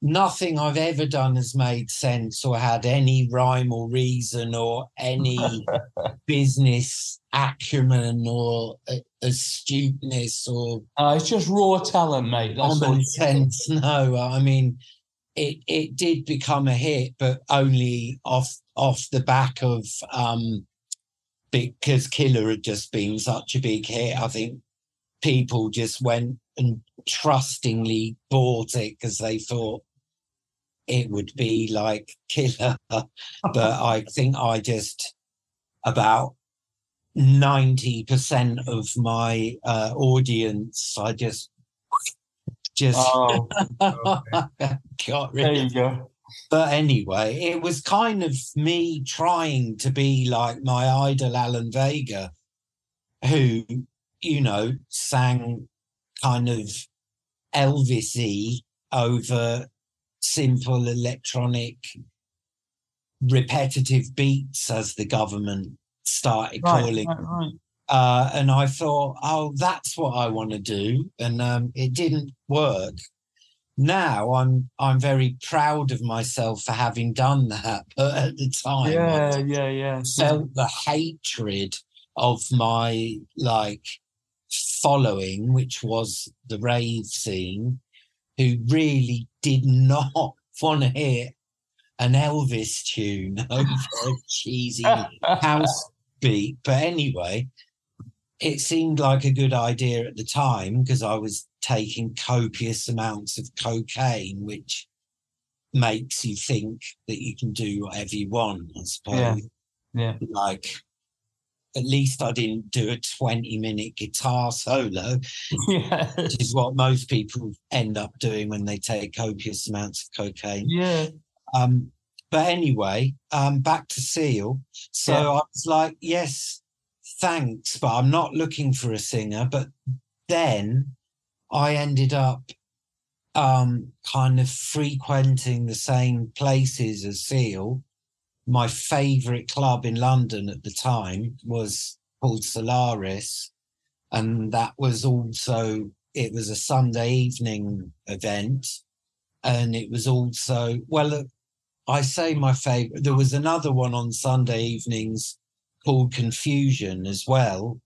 nothing I've ever done has made sense or had any rhyme or reason or any *laughs* business acumen or a- astuteness or Uh, it's just raw talent, mate. That's common sense. *laughs* No, I mean, it it did become a hit, but only off off the back of um because Killer had just been such a big hit. I think people just went and trustingly bought it because they thought it would be like Killer. *laughs* but I think I just about 90% of my uh, audience, I just just Oh, *laughs* got rid there of you go. but anyway, it was kind of me trying to be like my idol Alan Vega, who, you know, sang kind of Elvis-y over simple electronic repetitive beats as the government started Right, calling right, right. uh, and I thought, oh, that's what I want to do, and um, it didn't work. Now I'm I'm very proud of myself for having done that, *laughs* but at the time, Yeah, I yeah, yeah. felt the hatred of my like following, which was the rave scene, who really did not *laughs* want to hear an Elvis tune *laughs* over a cheesy *laughs* house beat. But anyway, it seemed like a good idea at the time because I was taking copious amounts of cocaine, which makes you think that you can do whatever you want, I suppose. Yeah. yeah. Like, at least I didn't do a 20 minute guitar solo, *laughs* Yeah. which is what most people end up doing when they take copious amounts of cocaine. Yeah. Um, but anyway, um, back to Seal. So Yeah. I was like, yes, thanks, but I'm not looking for a singer. But then I ended up um, kind of frequenting the same places as Seal. My favorite club in London at the time was called Solaris. And that was also, it was a Sunday evening event. And it was also, well, uh, I say my favorite. There was another one on Sunday evenings called Confusion as well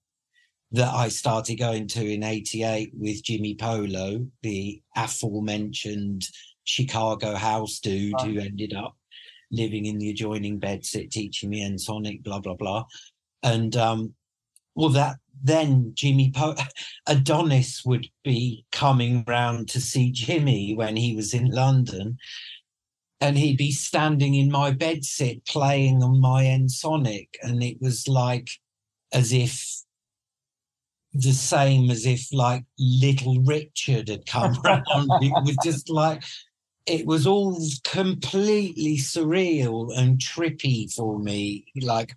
that I started going to in 88 with Jimi Polo, the aforementioned Chicago house dude who ended up living in the adjoining bedsit, teaching me Ensoniq, blah, blah, blah. And um, well, that then Jimmy po- *laughs* Adonis would be coming round to see Jimmy when he was in London and he'd be standing in my bedsit playing on my Ensoniq, and it was like as if the same as if like little Richard had come *laughs* round. it was just like it was all completely surreal and trippy for me, like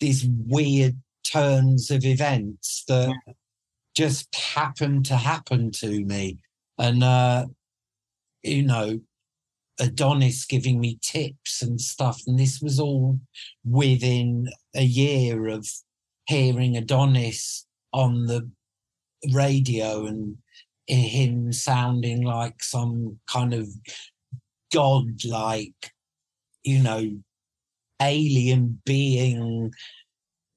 these weird turns of events that just happened to happen to me. And uh, you know, Adonis giving me tips and stuff. And this was all within a year of hearing Adonis on the radio and him sounding like some kind of god-like, you know, alien being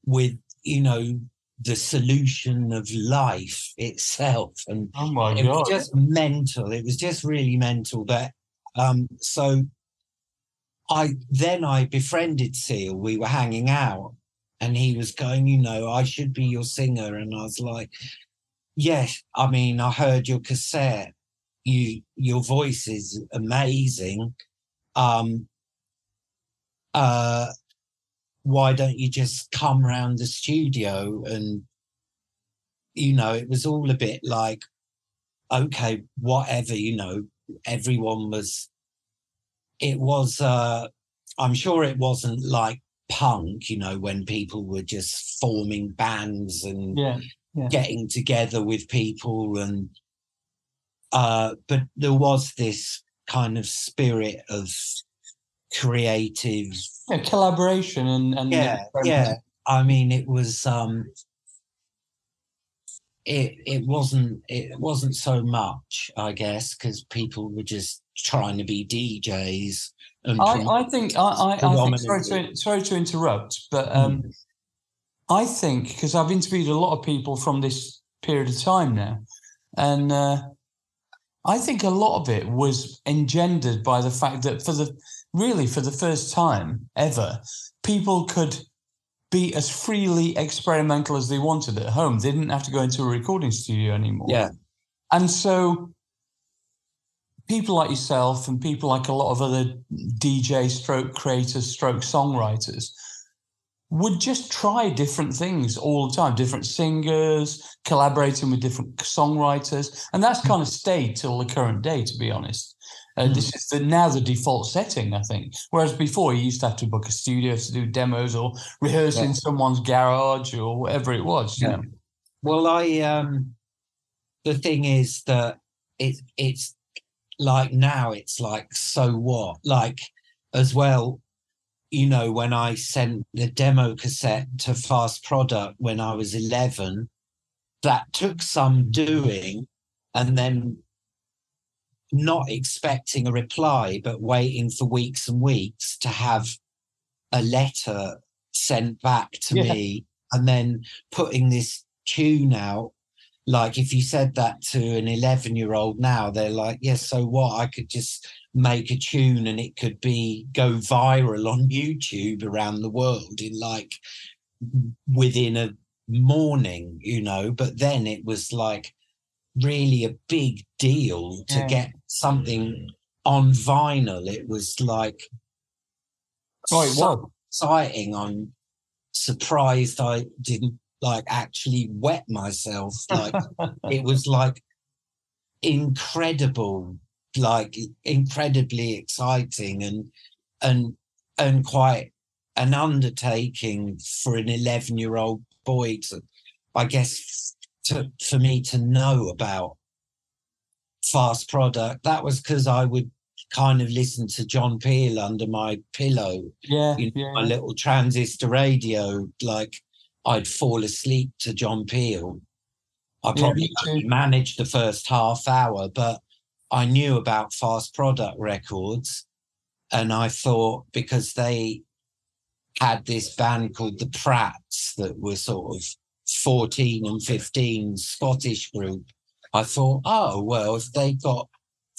with, you know, the solution of life itself. And Oh my it god. was just mental. It was just really mental. That um, so I then I befriended Seal. We were hanging out, and he was going, you know, I should be your singer, and I was like, yes. I mean, I heard your cassette. You your voice is amazing. um, uh, why don't you just come round the studio and you know it was all a bit like okay whatever you know everyone was it was uh i'm sure it wasn't like punk you know when people were just forming bands and Yeah. Getting together with people and uh but there was this kind of spirit of creative Yeah, collaboration and, and yeah yeah. I mean it was um it it wasn't it wasn't so much i guess because people were just trying to be djs and I, I think I, I, I think, sorry to sorry to interrupt, but um, I think because I've interviewed a lot of people from this period of time now, and uh, I think a lot of it was engendered by the fact that for the really for the first time ever, people could be as freely experimental as they wanted at home. They didn't have to go into a recording studio anymore. yeah And so people like yourself and people like a lot of other DJ stroke creators, stroke songwriters would just try different things all the time, different singers, collaborating with different songwriters. And that's kind of stayed till the current day, to be honest. Uh, This is the, now the default setting, I think. Whereas before, you used to have to book a studio to do demos or rehearse in someone's garage or whatever it was. You Yeah. know? well i um the thing is that it it's like now it's like so what like as well you know when i sent the demo cassette to fast product when i was 11 that took some doing and then not expecting a reply but waiting for weeks and weeks to have a letter sent back to Yeah. me and then putting this tune out like if you said that to an 11 year old now they're like yes so what i could just make a tune and it could be go viral on youtube around the world in like within a morning you know but then it was like really a big deal to Yeah. get something on vinyl it was like Oh, it so was. exciting i'm surprised i didn't like actually wet myself like *laughs* it was like incredible like incredibly exciting and and and quite an undertaking for an 11 year old boy to i guess to for me to know about fast product that was because i would kind of listen to john peel under my pillow Yeah, you know, yeah. my little transistor radio, like I'd fall asleep to John Peel. I probably only managed the first half hour, but I knew about fast product records. And I thought because they had this band called the Prats that were sort of 14 and 15 Scottish group, I thought, oh, well, if they got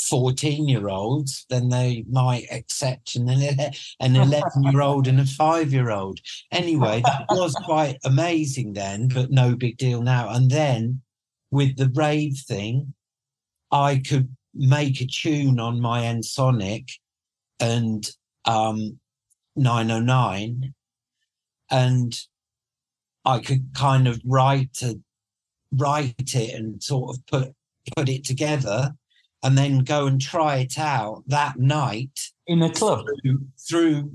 14 year olds, then they might accept an, *laughs* an 11 year old and a five year old. Anyway, that was *laughs* quite amazing then, but no big deal now. And then with the rave thing, I could make a tune on my Ensoniq and um, 909, and I could kind of write to write it and sort of put put it together and then go and try it out that night in a club. through, through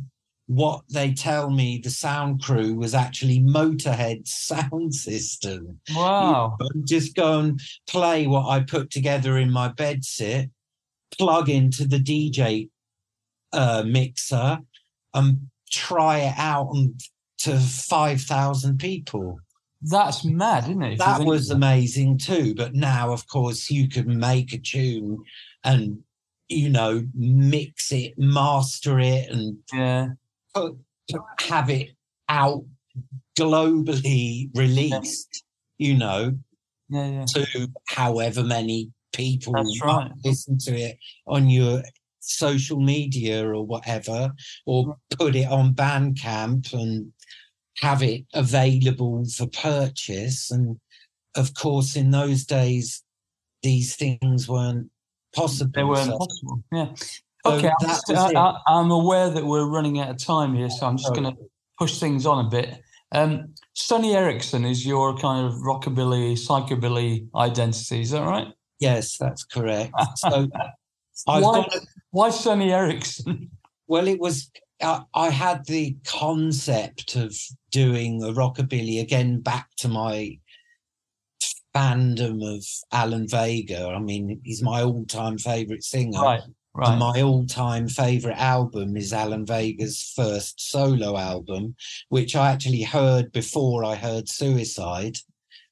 what they tell me the sound crew was actually Motorhead's *laughs* sound system. Wow. And just go and play what I put together in my bed sit, plug into the DJ uh, mixer, and try it out on to five thousand people. That's mad, isn't it? That was amazing too. But now, of course, you can make a tune and you know mix it, master it, and Yeah. Put, have it out globally released. You know, Yeah, yeah. to however many people right. listen to it on your social media or whatever, or put it on Bandcamp and have it available for purchase. And of course, in those days, these things weren't possible. They weren't So- possible. Yeah. So Okay, I'm, just- was. I, am aware that we're running out of time here, so I'm just Oh. going to push things on a bit. Um, Sonny Eriksson is your kind of rockabilly, psychobilly identity, is that right? Yes, that's correct. So *laughs* I've Why, got why Sonny Eriksson? well, it was I, I had the concept of doing a rockabilly again back to my fandom of Alan Vega. I mean, he's my all-time favorite singer. right, And right. my all-time favorite album is Alan Vega's first solo album, which I actually heard before I heard Suicide,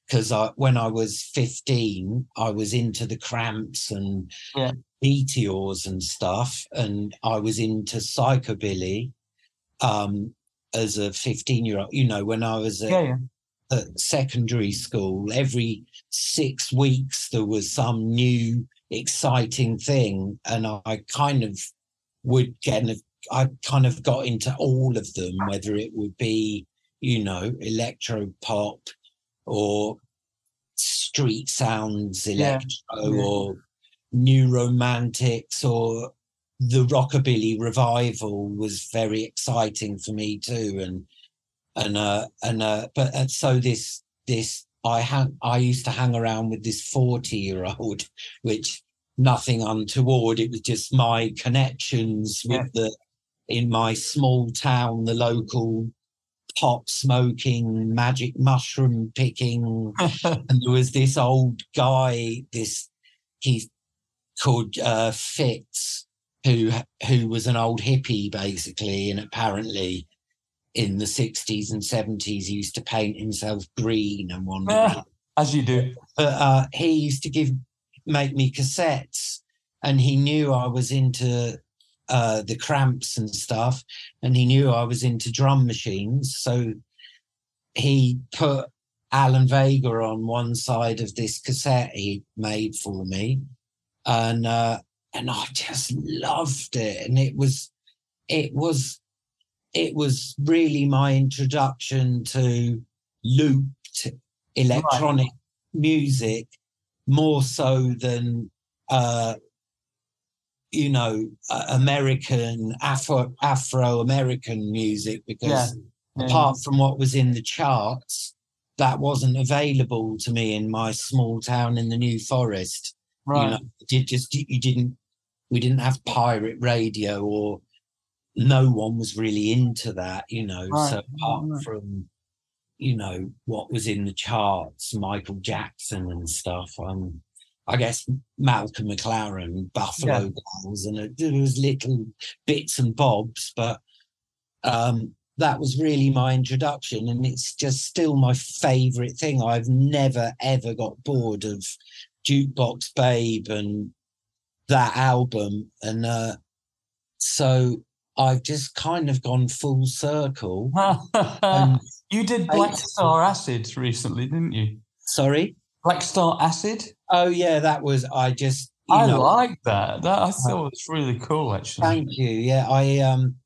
because I, when I was fifteen, I was into the Cramps and Yeah. Meteors and stuff, and I was into psychobilly um, as a fifteen-year-old. You know, when I was at Yeah, yeah. at secondary school, every six weeks there was some new exciting thing, and I kind of would get. I kind of got into all of them, whether it would be, you know, electro pop or street sounds, electro yeah. or new romantics or the rockabilly revival was very exciting for me too and and uh and uh but uh, so this this i hang i used to hang around with this 40 year old which nothing untoward. It was just my connections with the in my small town the local pot smoking magic mushroom picking. *laughs* And there was this old guy this he's called uh fitz who who was an old hippie basically and apparently in the 60s and 70s he used to paint himself green and *laughs* one Ah, As you do. but uh he used to give make me cassettes and he knew i was into uh the cramps and stuff and he knew i was into drum machines so he put alan vega on one side of this cassette he made for me and uh and i just loved it and it was it was it was really my introduction to looped electronic music more so than uh you know uh, american afro afro american music because Yeah, Yeah. apart from what was in the charts that wasn't available to me in my small town in the new forest right. you know did just you didn't we didn't have pirate radio or no one was really into that you know Right, so apart right. from you know what was in the charts michael jackson and stuff um i guess malcolm mclaren buffalo Yeah. Girls, and it, there was little bits and bobs but um that was really my introduction and it's just still my favorite thing i've never ever got bored of jukebox babe and that album and uh so i've just kind of gone full circle *laughs* you did Black Star Acid recently, didn't you? sorry Black Star Acid? oh yeah that was i just you I know like that. That I thought it was really cool, actually. thank you yeah i um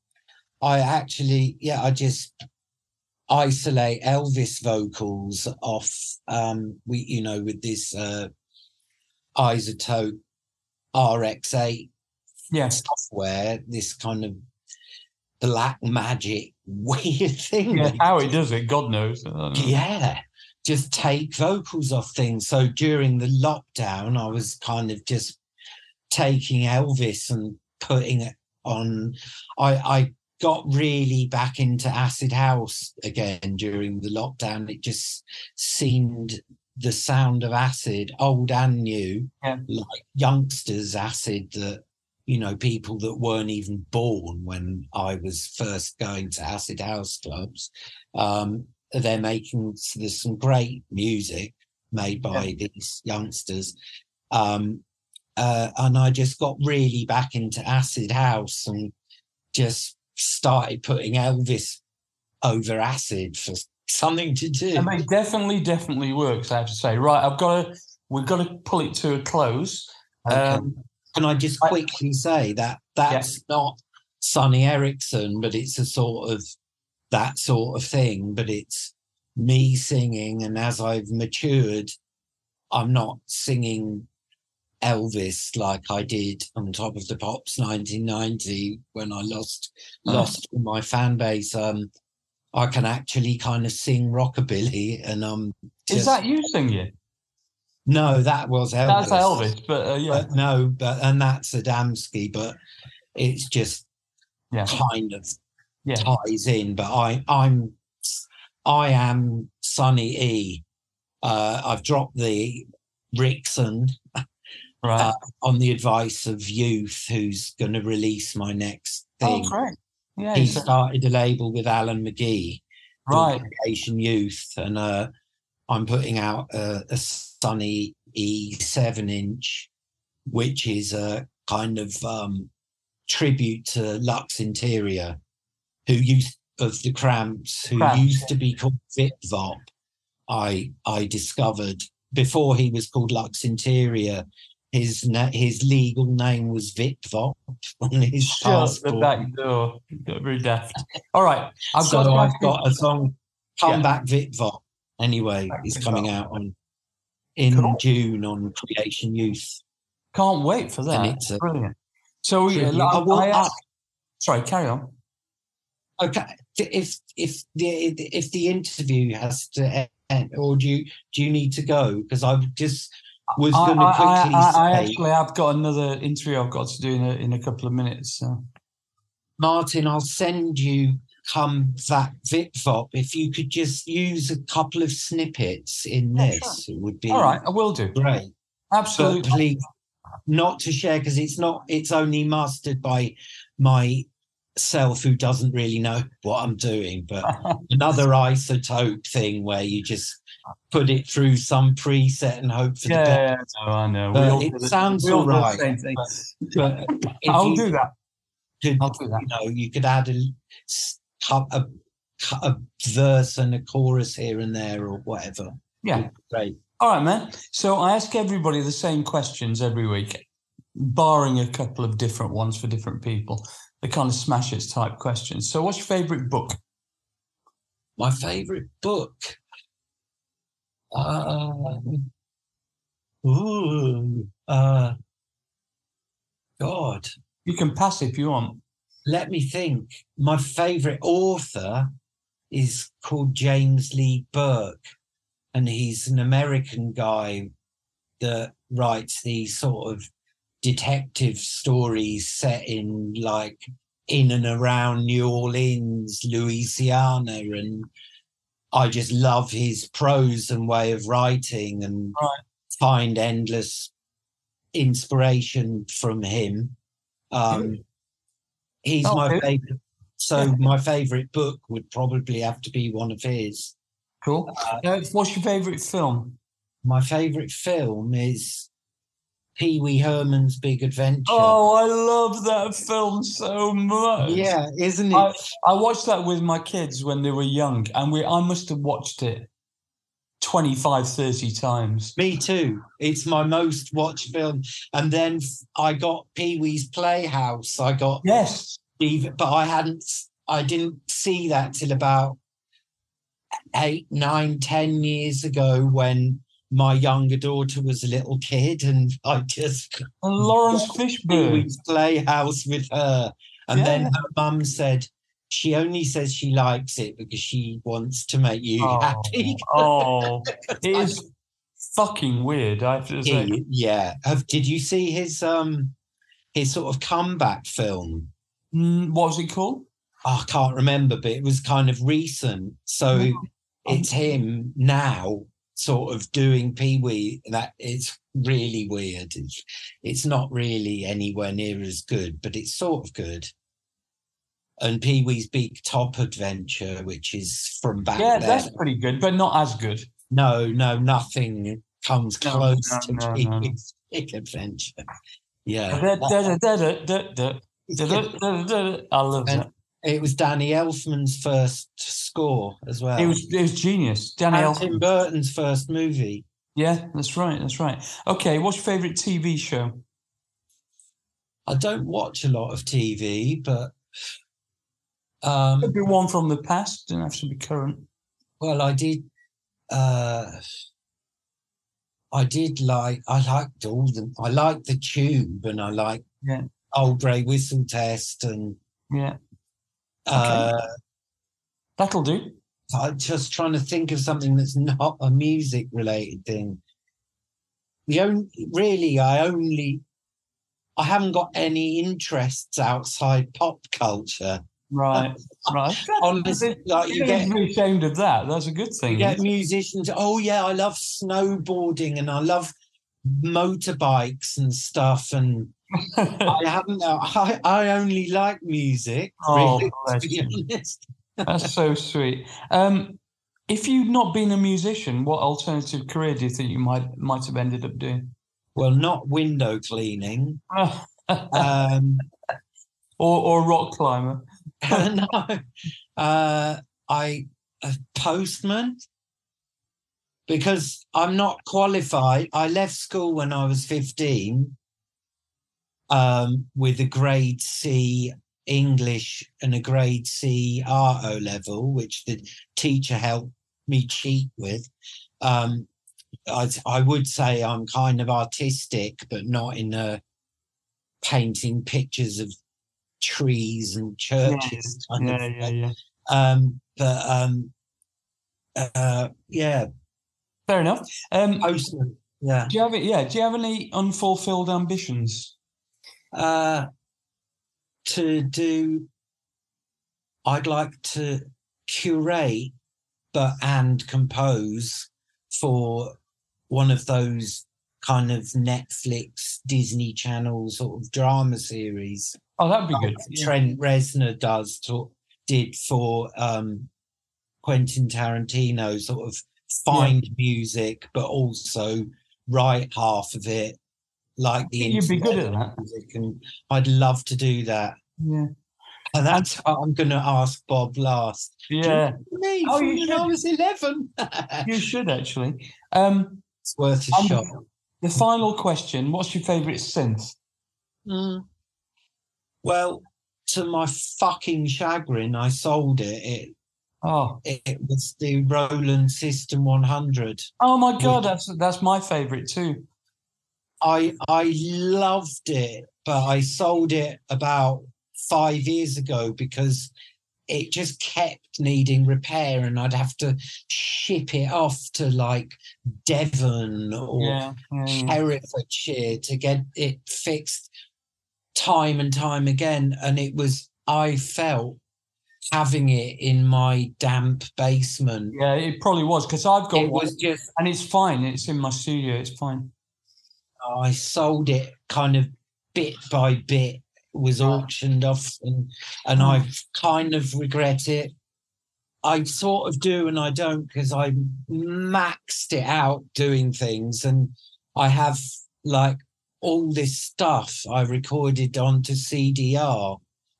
i actually yeah i just isolate elvis vocals off um we you know with this uh iZotope rx8 Yes. software, this kind of black magic *laughs* weird thing. Yeah, how it does it, God knows. Know. yeah, just take vocals off things. So during the lockdown, I was kind of just taking Elvis and putting it on. I, I got really back into acid house again during the lockdown. It just seemed the sound of acid, old and new, Yeah. like youngsters acid that you know people that weren't even born when I was first going to acid house clubs. Um, they're making there's some great music made by these youngsters. Um, uh, and I just got really back into acid house and just started putting Elvis over acid for something to do. And it definitely, definitely works, I have to say. Right, I've got to, we've got to pull it to a close. Okay. Um, Can I just I- quickly say that that's not Sonny Eriksson, but it's a sort of that sort of thing. But it's me singing, and as I've matured, I'm not singing Elvis like I did on Top of the Pops 1990 when I lost Oh. lost my fan base. Um, I can actually kind of sing rockabilly, and um, Is just- that you singing? No, that was Elvis. That's Elvis, but uh, yeah, But no, but and that's Adamski, but it's just yeah, kind of yeah. ties in. But I, I'm, I am Sonny E. Uh, I've dropped the Rickson Right. uh, on the advice of Youth, who's going to release my next thing. oh, great. Yeah, he started a label with Alan McGee, right. Youth, and uh, I'm putting out a, a Sunny E seven inch, which is a kind of um, tribute to Lux Interior, who used of the Cramps, who Cramps, used to be called Vip Vop. I I discovered before he was called Lux Interior. His na- his legal name was Vip Vop *laughs* on his Shut the back door. Very daft. All right. I've so got. I've got a song, Come Yeah. Back Vip Vop. Anyway, Vip Vop. coming out on in Cool. June on Creation Youth. Can't wait for that. it's a- Brilliant. So, yeah. I, I will I ask- asked, sorry, carry on. Okay, if if the if the interview has to end, or do you do you need to go? Because I just was I, going to quickly I, I say, actually have got another interview I've got to do in a, in a couple of minutes. So. Martin, I'll send you come that Vip Vop. If you could just use a couple of snippets in Yeah, this, it would be All right, I will do. great. but Absolutely. please not to share because it's not it's only mastered by myself who doesn't really know what i'm doing but *laughs* another iZotope thing where you just put it through some preset and hope for the best yeah, no, I know. But all it sounds all same thing. but I'll you do that. could, I'll do that. you know you could add a, a, a, verse and a chorus here and there or whatever Yeah. great All right, man. So I ask everybody the same questions every week, barring a couple of different ones for different people. The kind of smash type questions. So, what's your favorite book? my favorite book. Uh, ooh, uh, God, You can pass if you want. Let me think. My favorite author is called James Lee Burke, and he's an American guy that writes these sort of detective stories set in like in and around New Orleans, Louisiana, and I just love his prose and way of writing and Right. find endless inspiration from him. Um, he's Oh, my favorite. So my favorite book would probably have to be one of his. Cool. Uh, what's your favorite film? My favorite film is Pee Wee Herman's Big Adventure. Oh, I love that film so much. yeah, isn't it? I, I watched that with my kids when they were young, and we I must have watched it 25, 30 times. Me too. It's my most watched film. And then I got Pee Wee's Playhouse. I got Yes. but I hadn't. I didn't see that till about eight, nine, ten years ago when my younger daughter was a little kid, and I just And Lawrence Pee Wee's Playhouse with her. And then her mum said she only says she likes it because she wants to make you Oh, happy. *laughs* oh, it is fucking weird. I have to say. He- yeah. Have did you see his um his sort of comeback film? Mm, what was it called? Oh, I can't remember, but it was kind of recent. So No. it's him now sort of doing Pee Wee. That it's really weird. It's, it's not really anywhere near as good, but it's sort of good and Pee Wee's Big Top Adventure, which is from back yeah, then. that's pretty good, but not as good. No, no, nothing comes no, close no, to no, Pee Wee's Big Adventure. Yeah, I love that. It was Danny Elfman's first score as well. It was it was genius. Danny and Elfman. Tim Burton's first movie. Yeah, that's right. That's right. Okay, what's your favorite TV show? I don't watch a lot of TV, but um, Could be one from the past. Doesn't have to be current. well, I did. Uh, I did like I liked all the I liked the tube and I liked Yeah. old grey whistle test and Yeah, uh that'll do. I'm just trying to think of something that's not a music related thing. The only really I only I haven't got any interests outside pop culture. Right, *laughs* right. Honestly, like you get be ashamed of that. That's a good thing. You get musicians. Oh yeah, I love snowboarding and I love motorbikes and stuff. And *laughs* I haven't. I I only like music. Oh, really, bless to be honest. That's so sweet. Um, if you'd not been a musician, what alternative career do you think you might might have ended up doing? Well, not window cleaning. *laughs* um, or or rock climber? *laughs* no, uh, I a postman because I'm not qualified. I left school when I was 15 um, with a grade C English and a grade C art O level, which the teacher helped me cheat with. Um, I, I would say I'm kind of artistic, but not in a painting pictures of trees and churches. kind of Yeah, yeah, yeah. um, but um, uh, yeah, Fair enough. Um, postman. Yeah. do you have it? Yeah. Do you have any unfulfilled ambitions? Uh, to do, I'd like to curate, but and compose for one of those kind of Netflix, Disney Channel sort of drama series. Oh, that'd be good. Yeah. Trent Reznor does to, did for um, Quentin Tarantino, sort of find music, but also write half of it, like the You'd be good at that. music, and I'd love to do that. Yeah. And that's what I'm going to ask Bob last. Yeah. Me, Oh, you when should. I was 11. You should actually. *laughs* Um, it's worth a Um, shot. the final question: What's your favourite synth? Mm. Well, to my fucking chagrin, I sold it. It Oh, it was the Roland System 100. oh my God, that's that's my favourite too. I I loved it, but I sold it about five years ago because it just kept needing repair, and I'd have to ship it off to like Devon or yeah, yeah. Herefordshire to get it fixed time and time again. And it was, I felt having it in my damp basement. Yeah, it probably was because I've got It one, was just, and it's fine. It's in my studio. It's fine. I sold it kind of bit by bit, was auctioned off, and, and Mm. I kind of regret it. I sort of do and I don't because I maxed it out doing things and I have like all this stuff I recorded onto CDR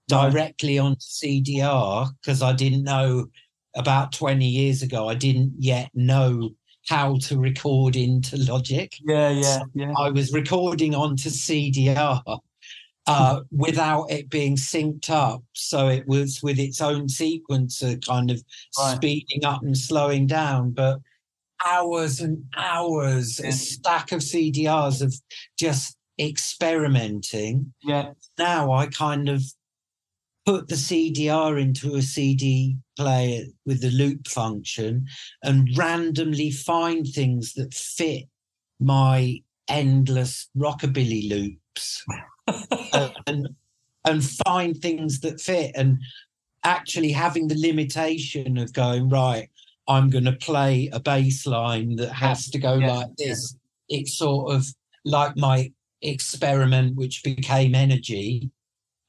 directly onto CDR because I didn't know about 20 years ago, I didn't yet know how to record into Logic. Yeah, yeah, yeah. I was recording onto CDR uh, without it being synced up. So it was with its own sequencer kind of Right. speeding up and slowing down. But hours and hours, Yeah. a stack of CDRs of just experimenting. Yeah, Now I kind of put the CDR into a CD player with the loop function and randomly find things that fit my endless rockabilly loops Uh, *laughs* and and find things that fit and actually having the limitation of going right i'm going to play a bass line that has to go Yeah, like this it's sort of like my experiment which became N-R-G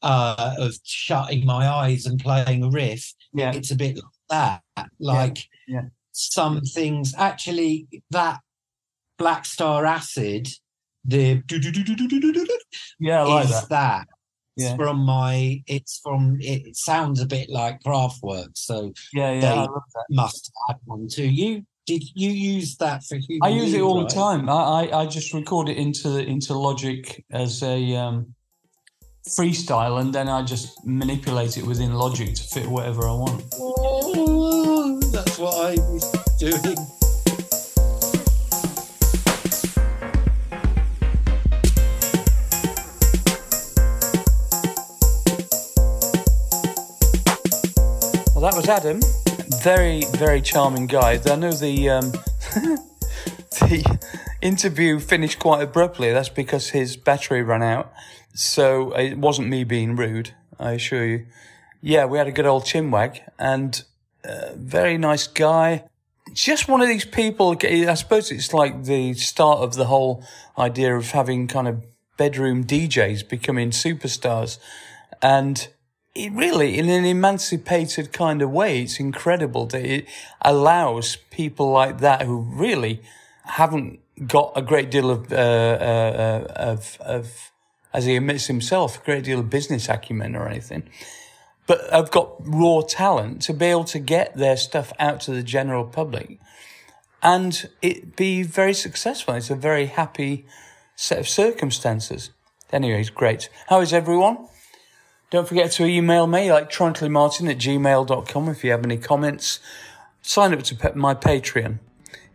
uh of shutting my eyes and playing a riff yeah, it's a bit like that like yeah. some things actually that black star acid the yeah. I like is that. that. It's Yeah. from my it's from it, sounds a bit like Kraftwerk, so Yeah, yeah. they- I love that. must add one to you. Did you use that for Hugo I use it all the time. I, I, I just record it into into Logic as a um, freestyle, and then I just manipulate it within Logic to fit whatever I want. Oh, that's what I was doing. Well, that was Adam. Very, very charming guy. I know the um, *laughs* the interview finished quite abruptly. That's because his battery ran out. So it wasn't me being rude, I assure you. Yeah, we had a good old chinwag and uh, very nice guy. Just one of these people. I suppose it's like the start of the whole idea of having kind of bedroom DJs becoming superstars. And it really, in an emancipated kind of way, it's incredible that it allows people like that who really haven't got a great deal of, uh, uh, of, of, as he admits himself, a great deal of business acumen or anything, but have got raw talent to be able to get their stuff out to the general public and it be very successful. It's a very happy set of circumstances. Anyways, great. How is everyone? Don't forget to email me electronicallymartin at gmail.com if you have any comments. Sign up to my Patreon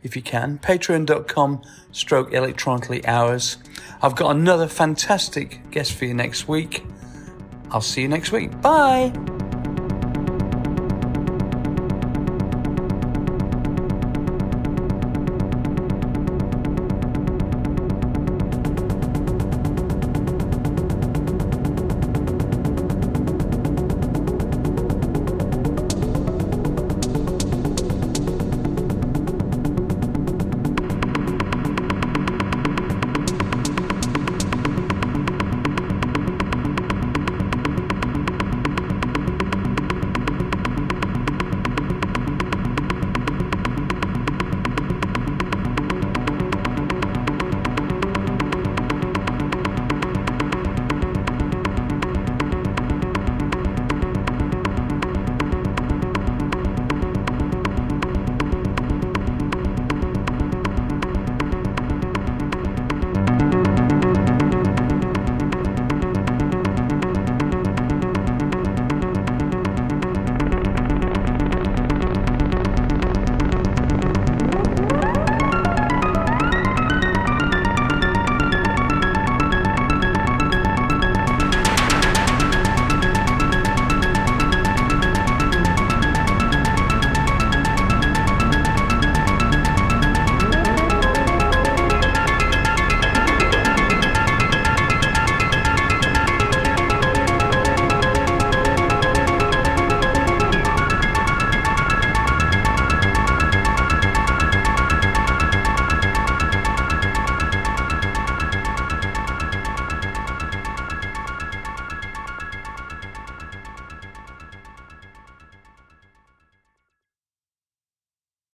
if you can. Patreon.com stroke electronically yours. I've got another fantastic guest for you next week. I'll see you next week. Bye.